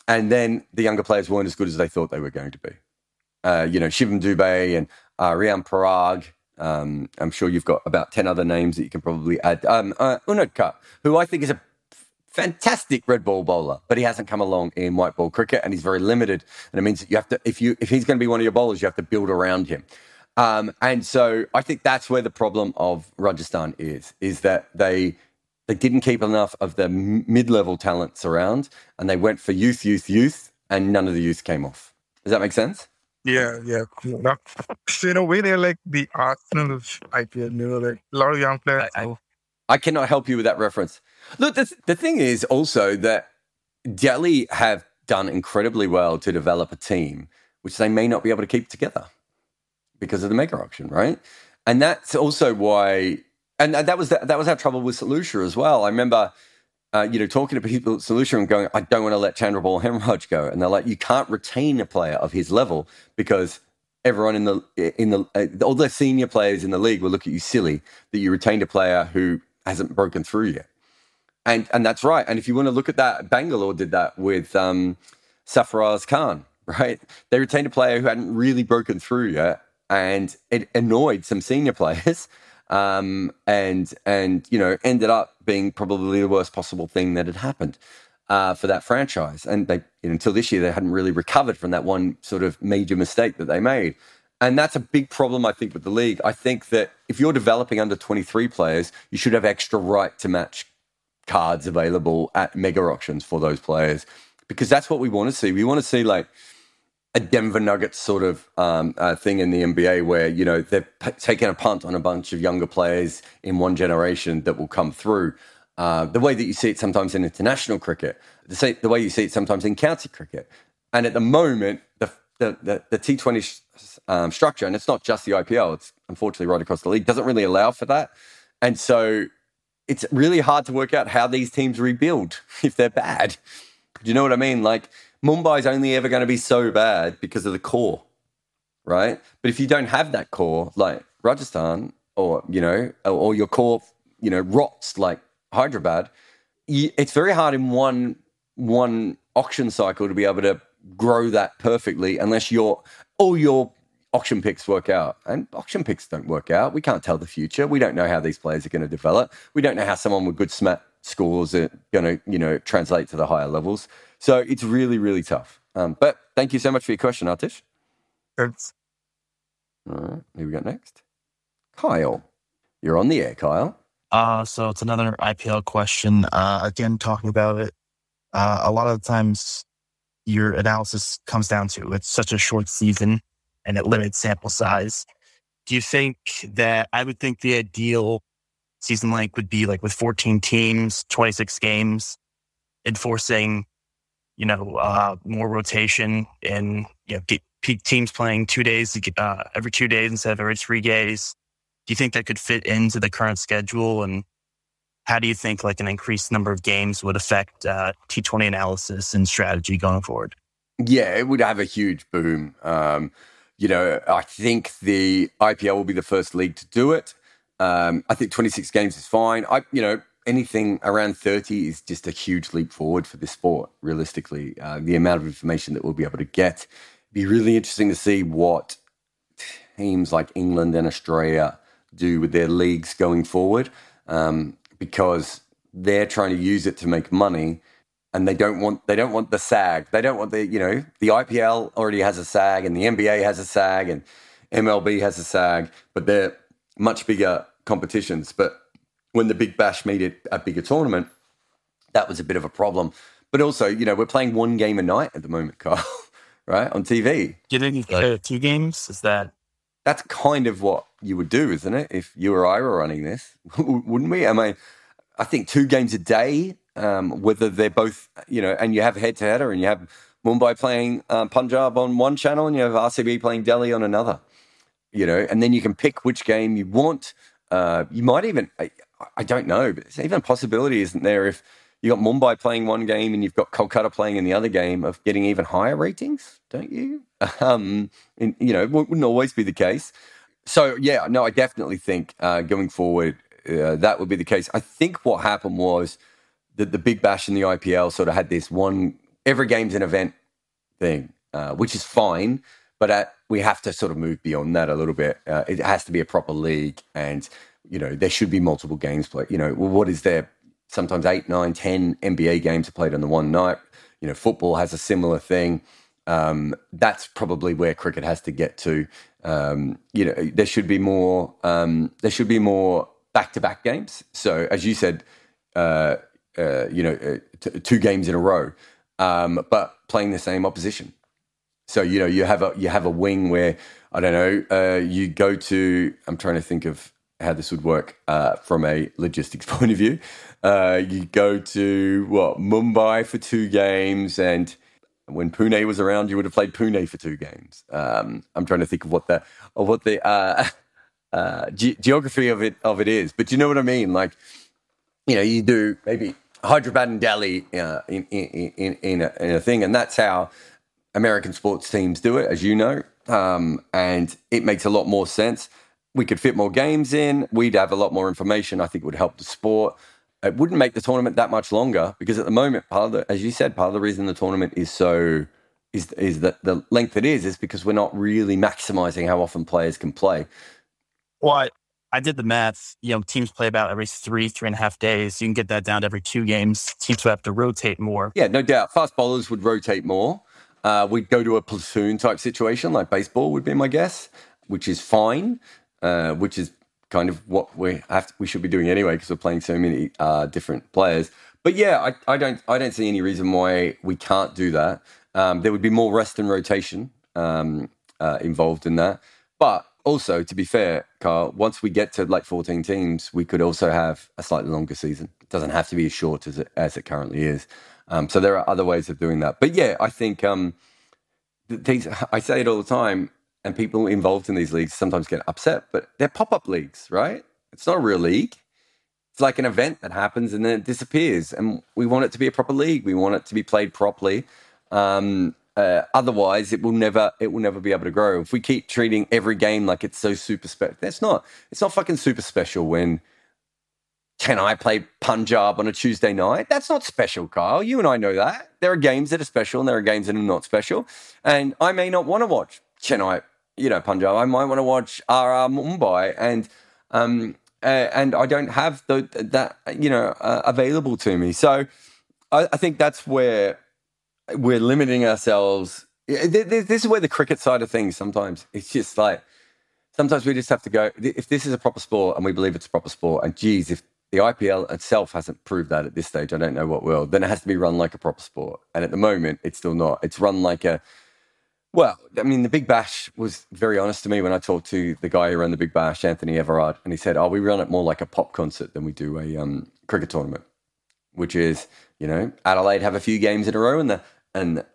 And then the younger players weren't as good as they thought they were going to be. Uh, you know, Shivam Dube and uh, Rian Parag um, I'm sure you've got about 10 other names that you can probably add. Um, uh, who I think is a fantastic red ball bowler, but he hasn't come along in white ball cricket and he's very limited. And it means that you have to, if you, if he's going to be one of your bowlers, you have to build around him. Um, and so I think that's where the problem of Rajasthan is, is that they, they didn't keep enough of the mid-level talents around and they went for youth, youth, youth, and none of the youth came off. Does that make sense? Yeah, yeah. So in a way, they're like the Arsenal of IPL. You know, like a lot of young players. I, I, I cannot help you with that reference. Look, the, the thing is also that Delhi have done incredibly well to develop a team which they may not be able to keep together because of the mega auction, right? And that's also why, and that was the, that was our trouble with St Lucia as well. I remember uh, you know, talking to people at St and going, I don't want to let Chandrapaul Hemraj go. And they're like, you can't retain a player of his level because everyone in the, in the, uh, all the senior players in the league will look at you silly that you retained a player who hasn't broken through yet. And, and that's right. And if you want to look at that, Bangalore did that with um, Sarfaraz Khan, right? They retained a player who hadn't really broken through yet. And it annoyed some senior players um, and and you know ended up being probably the worst possible thing that had happened uh, for that franchise. And they until this year they hadn't really recovered from that one sort of major mistake that they made. And that's a big problem, I think, with the league. I think that if you're developing under 23 players, you should have extra right to match cards available at mega auctions for those players because that's what we want to see. We want to see like a Denver Nuggets sort of um, uh, thing in the NBA where you know they're p- taking a punt on a bunch of younger players in one generation that will come through. Uh, the way that you see it sometimes in international cricket, the, the way you see it sometimes in county cricket, and at the moment the the, the, the T20 um, structure, and it's not just the IPL. It's unfortunately right across the league. Doesn't really allow for that, and so it's really hard to work out how these teams rebuild if they're bad. Do you know what I mean? Like Mumbai's only ever going to be so bad because of the core, right? But if you don't have that core, like Rajasthan, or you know, or your core, you know, rots like Hyderabad, it's very hard in one one auction cycle to be able to grow that perfectly unless your all your auction picks work out. And auction picks don't work out. We can't tell the future. We don't know how these players are going to develop. We don't know how someone with good SMAT scores are going to, you know, translate to the higher levels. So it's really, really tough. Um, but thank you so much for your question, Artish. Thanks. All right, who we got next? Kyle. You're on the air, Kyle. Uh, so it's another IPL question. Uh, again, talking about it. Uh, a lot of the times your analysis comes down to it's such a short season and it limits sample size. Do you think that I would think the ideal season length would be like with 14 teams, 26 games, enforcing, you know, uh, more rotation and, you know, teams playing two days, uh, every two days instead of every three days. Do you think that could fit into the current schedule? And how do you think like an increased number of games would affect uh, T20 analysis and strategy going forward? Yeah, it would have a huge boom. Um, you know, I think the IPL will be the first league to do it. Um, I think 26 games is fine. I, you know, anything around 30 is just a huge leap forward for this sport. Realistically, uh, the amount of information that we'll be able to get, be really interesting to see what teams like England and Australia do with their leagues going forward, um, because they're trying to use it to make money and they don't want they don't want the SAG. They don't want the you know the IPL already has a SAG and the NBA has a SAG and MLB has a SAG, but they're much bigger competitions. But when the Big Bash made it a bigger tournament, that was a bit of a problem. But also, you know, we're playing one game a night at the moment, Carl, right on TV. Do you think uh, two games is that? That's kind of what you would do, isn't it? If you or I were running this, wouldn't we? I mean, I think two games a day um, whether they're both, you know, and you have head to header and you have Mumbai playing uh, Punjab on one channel and you have RCB playing Delhi on another, you know, and then you can pick which game you want. Uh, you might even, I, I don't know, but there's even a possibility, isn't there, if you've got Mumbai playing one game and you've got Kolkata playing in the other game of getting even higher ratings, don't you? Um, and, you know, it wouldn't always be the case. So, yeah, no, I definitely think uh, going forward, uh, that would be the case. I think what happened was that the Big Bash and the IPL sort of had this one every game's an event thing, uh, which is fine, but at, we have to sort of move beyond that a little bit. Uh, it has to be a proper league, and you know there should be multiple games played. You know, well, what is there? Sometimes eight, nine, ten NBA games are played on the one night. You know, football has a similar thing. Um, that's probably where cricket has to get to. Um, you know, there should be more. Um, there should be more back-to-back games. So, as you said, uh, uh, you know, uh, t- two games in a row, um, but playing the same opposition. So you know, you have a you have a wing where I don't know, uh, you go to. I'm trying to think of how this would work uh, from a logistics point of view. Uh, you go to what Mumbai for two games, and when Pune was around, you would have played Pune for two games. Um, I'm trying to think of what the of what the uh, uh, ge- geography of it of it is, but you know what I mean. Like, you know, you do maybe Hyderabad and Delhi uh, in, in, in, in, a, in a thing. And that's how American sports teams do it, as you know. Um, and it makes a lot more sense. We could fit more games in. We'd have a lot more information. I think it would help the sport. It wouldn't make the tournament that much longer because at the moment, part of the, as you said, part of the reason the tournament is so is is that the length it is is because we're not really maximizing how often players can play. Well, I did the math. You know, teams play about every three, three and a half days. You can get that down to every two games. Teams would have to rotate more. Yeah, no doubt. Fast bowlers would rotate more. Uh, we'd go to a platoon type situation, like baseball would be my guess, which is fine. Uh, which is kind of what we have to, we should be doing anyway because we're playing so many uh, different players. But yeah, I, I, don't I don't see any reason why we can't do that. Um, there would be more rest and rotation um, uh, involved in that, but also, to be fair, Carl, once we get to like 14 teams, we could also have a slightly longer season. It doesn't have to be as short as it, as it currently is. Um, so there are other ways of doing that. But yeah, I think um, I say it all the time, and people involved in these leagues sometimes get upset, but they're pop up leagues, right? It's not a real league. It's like an event that happens and then it disappears. And we want it to be a proper league. We want it to be played properly. Um, uh, otherwise, it will never it will never be able to grow. If we keep treating every game like it's so super special, that's not. It's not fucking super special when can I play Punjab on a Tuesday night? That's not special, Kyle. You and I know that. There are games that are special and there are games that are not special. And I may not want to watch Chennai, you know, Punjab. I might want to watch RR Mumbai. And, um, uh, and I don't have the, that, you know, uh, available to me. So I, I think that's where we're limiting ourselves. This is where the cricket side of things sometimes, it's just like, sometimes we just have to go, if this is a proper sport and we believe it's a proper sport, and geez, if the IPL itself hasn't proved that at this stage. I don't know what will. Then it has to be run like a proper sport. And at the moment, it's still not. It's run like a, well, I mean, the Big Bash was very honest to me when I talked to the guy who ran the Big Bash, Anthony Everard, and he said, oh, we run it more like a pop concert than we do a um, cricket tournament, which is, you know, Adelaide have a few games in a row and the, and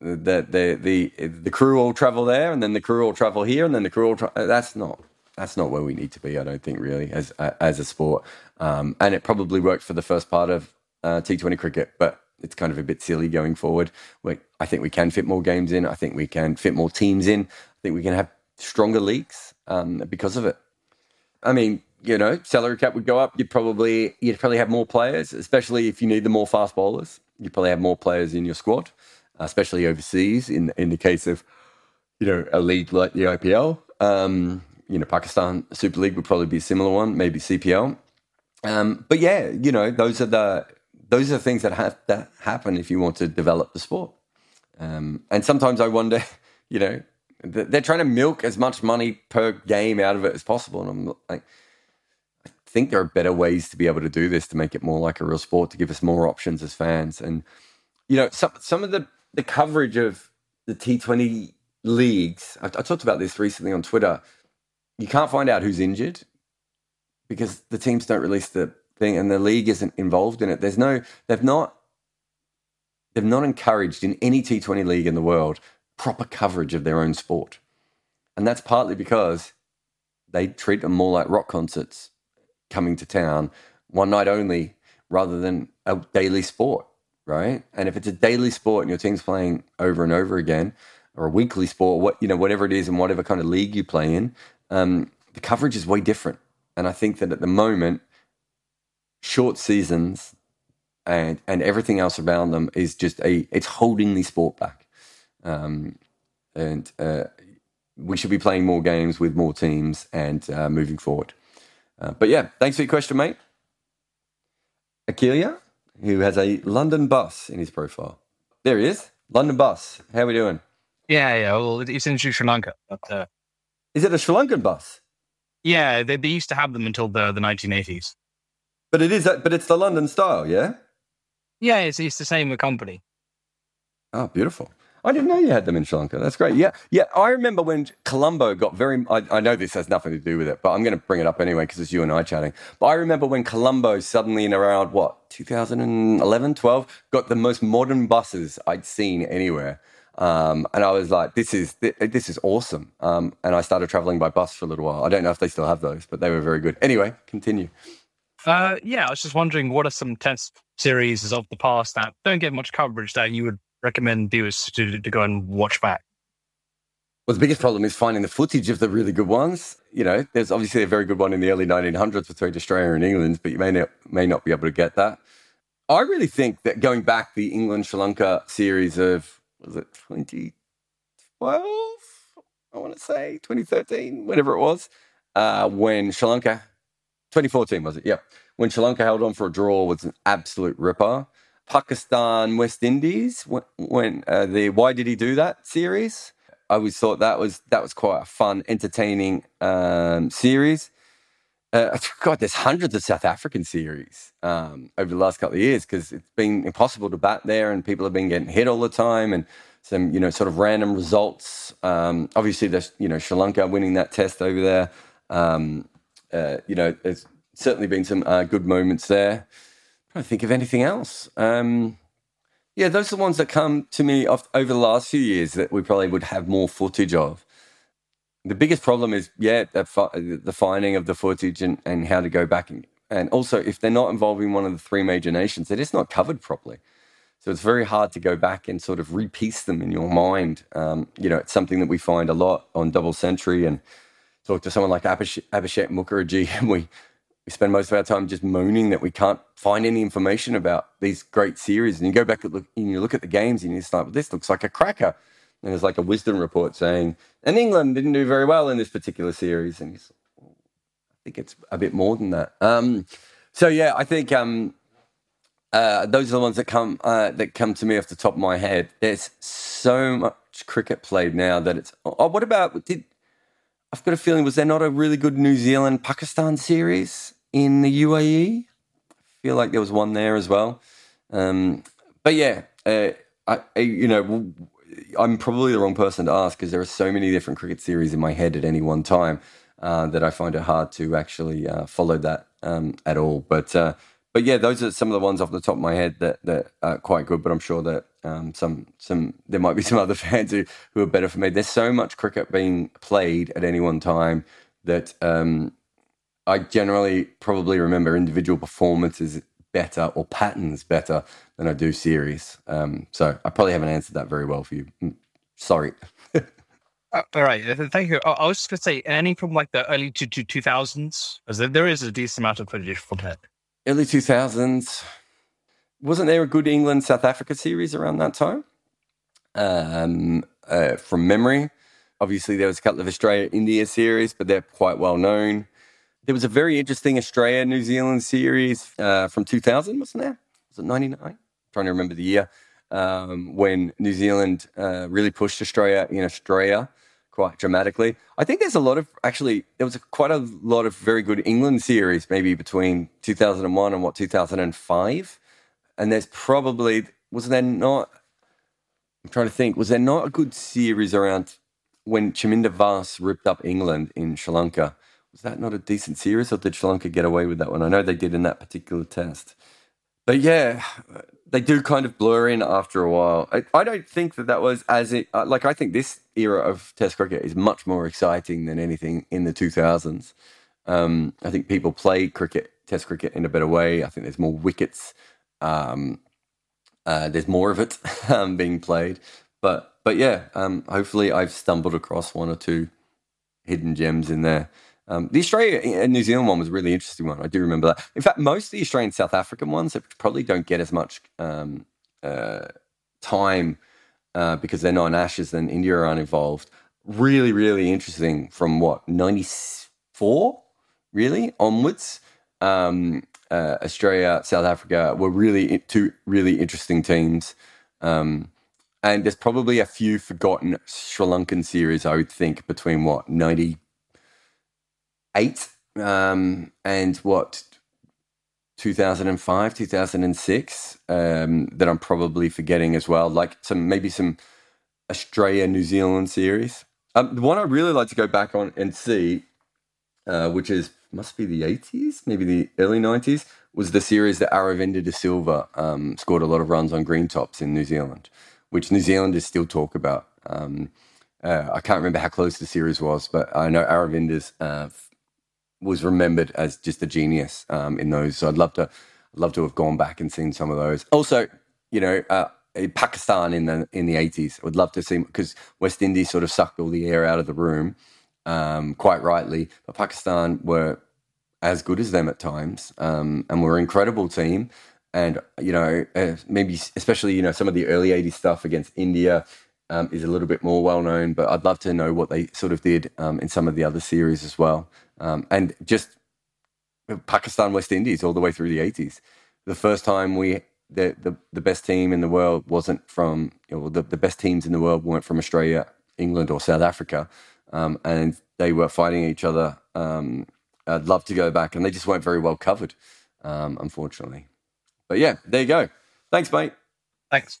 the, the, the, the crew all travel there and then the crew all travel here and then the crew all, tra- that's not, that's not where we need to be. I don't think really as as a sport. Um, and it probably worked for the first part of uh, T20 cricket, but it's kind of a bit silly going forward. We, I think we can fit more games in. I think we can fit more teams in. I think we can have stronger leagues um, because of it. I mean, you know, salary cap would go up. You'd probably you'd probably have more players, especially if you need the more fast bowlers. You probably have more players in your squad, especially overseas. In in the case of you know a league like the IPL, um, you know, Pakistan Super League would probably be a similar one, maybe CPL. Um, but yeah, you know, those are the those are the things that have to happen if you want to develop the sport. Um, and sometimes I wonder, you know, they're trying to milk as much money per game out of it as possible, and I'm like, I think there are better ways to be able to do this to make it more like a real sport, to give us more options as fans. And you know, some some of the the coverage of the T20 leagues. I, I talked about this recently on Twitter you can't find out who's injured because the teams don't release the thing and the league isn't involved in it. There's no, they've not, they've not encouraged in any T20 league in the world proper coverage of their own sport. And that's partly because they treat them more like rock concerts coming to town one night only rather than a daily sport, right? And if it's a daily sport and your team's playing over and over again, or a weekly sport, what you know, whatever it is, and whatever kind of league you play in, um, the coverage is way different. And I think that at the moment, short seasons and and everything else around them is just a it's holding the sport back. Um, and uh, we should be playing more games with more teams and uh, moving forward. Uh, but yeah, thanks for your question, mate. Akilia, who has a London bus in his profile. There he is, London bus. How are we doing? Yeah, yeah. Well, it's in Sri Lanka, but uh, is it a Sri Lankan bus? Yeah, they, they used to have them until the, the 1980s. But it is, but it's the London style, yeah. Yeah, it's, it's the same with company. Oh, beautiful. I didn't know you had them in Sri Lanka. That's great. Yeah, yeah. I remember when Colombo got very. I, I know this has nothing to do with it, but I'm going to bring it up anyway because it's you and I chatting. But I remember when Colombo suddenly, in around what 2011, 12, got the most modern buses I'd seen anywhere. Um, and I was like, this is this is awesome. Um, and I started traveling by bus for a little while. I don't know if they still have those, but they were very good. Anyway, continue. Uh, yeah, I was just wondering what are some test series of the past that don't get much coverage that you would recommend viewers to, to go and watch back? Well, the biggest problem is finding the footage of the really good ones. You know, there's obviously a very good one in the early 1900s between Australia and England, but you may not, may not be able to get that. I really think that going back the England Sri Lanka series of was it 2012? I want to say 2013, whatever it was, uh, when Sri Lanka, 2014 was it? Yeah. When Sri Lanka held on for a draw was an absolute ripper. Pakistan, West Indies, when, when uh, the Why Did He Do That series, I always thought that was that was quite a fun, entertaining um, series. Uh, God, there's hundreds of South African series um, over the last couple of years because it's been impossible to bat there, and people have been getting hit all the time, and some you know sort of random results. Um, obviously, there's you know Sri Lanka winning that test over there. Um, uh, you know, there's certainly been some uh, good moments there. I don't think of anything else. Um, yeah, those are the ones that come to me over the last few years that we probably would have more footage of. the biggest problem is, yeah, the, the finding of the footage and, and how to go back. And, and also, if they're not involving one of the three major nations, they're just not covered properly. So it's very hard to go back and sort of repiece them in your mind. Um, you know, it's something that we find a lot on Double Century and talk to someone like Abhishek, Mukherjee, and we, we spend most of our time just moaning that we can't find any information about these great series. And you go back and, look, and you look at the games and you start, well, this looks like a cracker. And there's like a Wisden report saying, and England didn't do very well in this particular series. And he's, I think it's a bit more than that. Um, so yeah, I think um, uh, those are the ones that come uh, that come to me off the top of my head. There's so much cricket played now that it's. Oh, what about did? I've got a feeling was there not a really good New Zealand Pakistan series in the UAE? I feel like there was one there as well. Um, but yeah, uh, I, I, you know I'm probably the wrong person to ask because there are so many different cricket series in my head at any one time uh, that I find it hard to actually uh, follow that um, at all. But uh, but yeah, those are some of the ones off the top of my head that that are quite good. But I'm sure that um, some some there might be some other fans who, who are better for me. There's so much cricket being played at any one time that um, I generally probably remember individual performances better or patterns better than I do series. Um, so I probably haven't answered that very well for you. Mm, sorry. uh, all right. Thank you. I was just going to say, any from like the early to, to 2000s, because there is a decent amount of footage from that. Early 2000s. Wasn't there a good England South Africa series around that time? Um, uh, from memory. Obviously, there was a couple of Australia India series, but they're quite well known. There was a very interesting Australia New Zealand series uh, from 2000, wasn't there? Was it 99? trying to remember the year um, when New Zealand uh, really pushed Australia in Australia quite dramatically. I think there's a lot of actually there was a, quite a lot of very good England series maybe between 2001 and what 2005, and there's probably was there not? I'm trying to think. Was there not a good series around when Chaminda Vaas ripped up England in Sri Lanka? Was that not a decent series, or did Sri Lanka get away with that one? I know they did in that particular test. But yeah, they do kind of blur in after a while. I, I don't think that that was as it, uh, like, I think this era of Test cricket is much more exciting than anything in the 2000s. Um, I think people play cricket, Test cricket, in a better way. I think there's more wickets. Um, uh, there's more of it um, being played. But but yeah, um, hopefully I've stumbled across one or two hidden gems in there. Um, the Australia and New Zealand one was a really interesting one. I do remember that. In fact, most of the Australian South African ones probably don't get as much um, uh, time uh, because they're not in Ashes and India aren't involved. Really, really interesting from what, 94 really onwards. Um, uh, Australia, South Africa were really two really interesting teams. Um, and there's probably a few forgotten Sri Lankan series, I would think, between what, 98 um, and what 2005 2006 um, that i'm probably forgetting as well like some maybe some australia new zealand series um, the one i really like to go back on and see uh, which is must be the 80s maybe the early 90s was the series that aravinda de silva um, scored a lot of runs on green tops in new zealand which new zealanders still talk about um, uh, I can't remember how close the series was, but I know Aravinda's uh, was remembered as just a genius um, in those. So I'd love to love to have gone back and seen some of those. Also, you know, uh, Pakistan in the in the eighties. I would love to see because West Indies sort of sucked all the air out of the room, um, quite rightly. But Pakistan were as good as them at times, um, and were an incredible team. And you know, uh, maybe especially you know some of the early '80s stuff against India. Um, is a little bit more well known, but I'd love to know what they sort of did um, in some of the other series as well. Um, and just Pakistan, West Indies, all the way through the 80s. The first time we, the, the, the best team in the world wasn't from, you know, the, the best teams in the world weren't from Australia, England, or South Africa. Um, and they were fighting each other. Um, I'd love to go back, and they just weren't very well covered, um, unfortunately. But yeah, there you go. Thanks, mate. Thanks.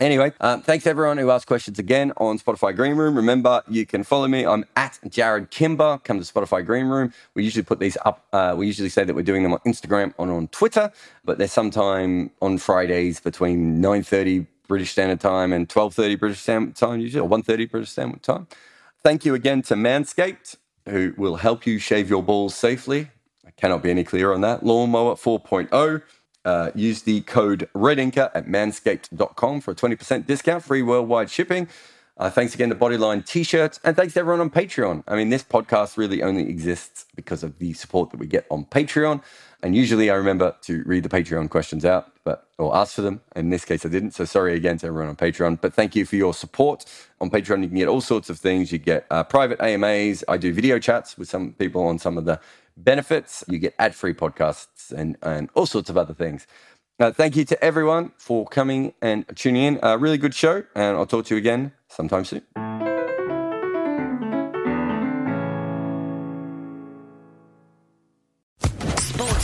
Anyway, um, thanks everyone who asked questions again on Spotify Greenroom. Remember, you can follow me. I'm at Jarrod Kimber. Come to Spotify Greenroom. We usually put these up. Uh, we usually say that we're doing them on Instagram and on Twitter, but they're sometime on Fridays between 9:30 British Standard Time and 12:30 British Standard Time, usually, or 1:30 British Standard Time. Thank you again to Manscaped, who will help you shave your balls safely. I cannot be any clearer on that. Lawnmower 4.0. Uh, use the code REDINKER at manscaped.com for a 20% discount, free worldwide shipping. Uh, thanks again to Bodyline t shirts, and thanks to everyone on Patreon. I mean, this podcast really only exists because of the support that we get on Patreon. And usually I remember to read the Patreon questions out, but or ask for them. In this case, I didn't. So sorry again to everyone on Patreon. But thank you for your support. On Patreon, you can get all sorts of things. You get uh, private AMAs. I do video chats with some people on some of the benefits. You get ad free podcasts and, and all sorts of other things. Uh, thank you to everyone for coming and tuning in. A uh, really good show. And I'll talk to you again sometime soon.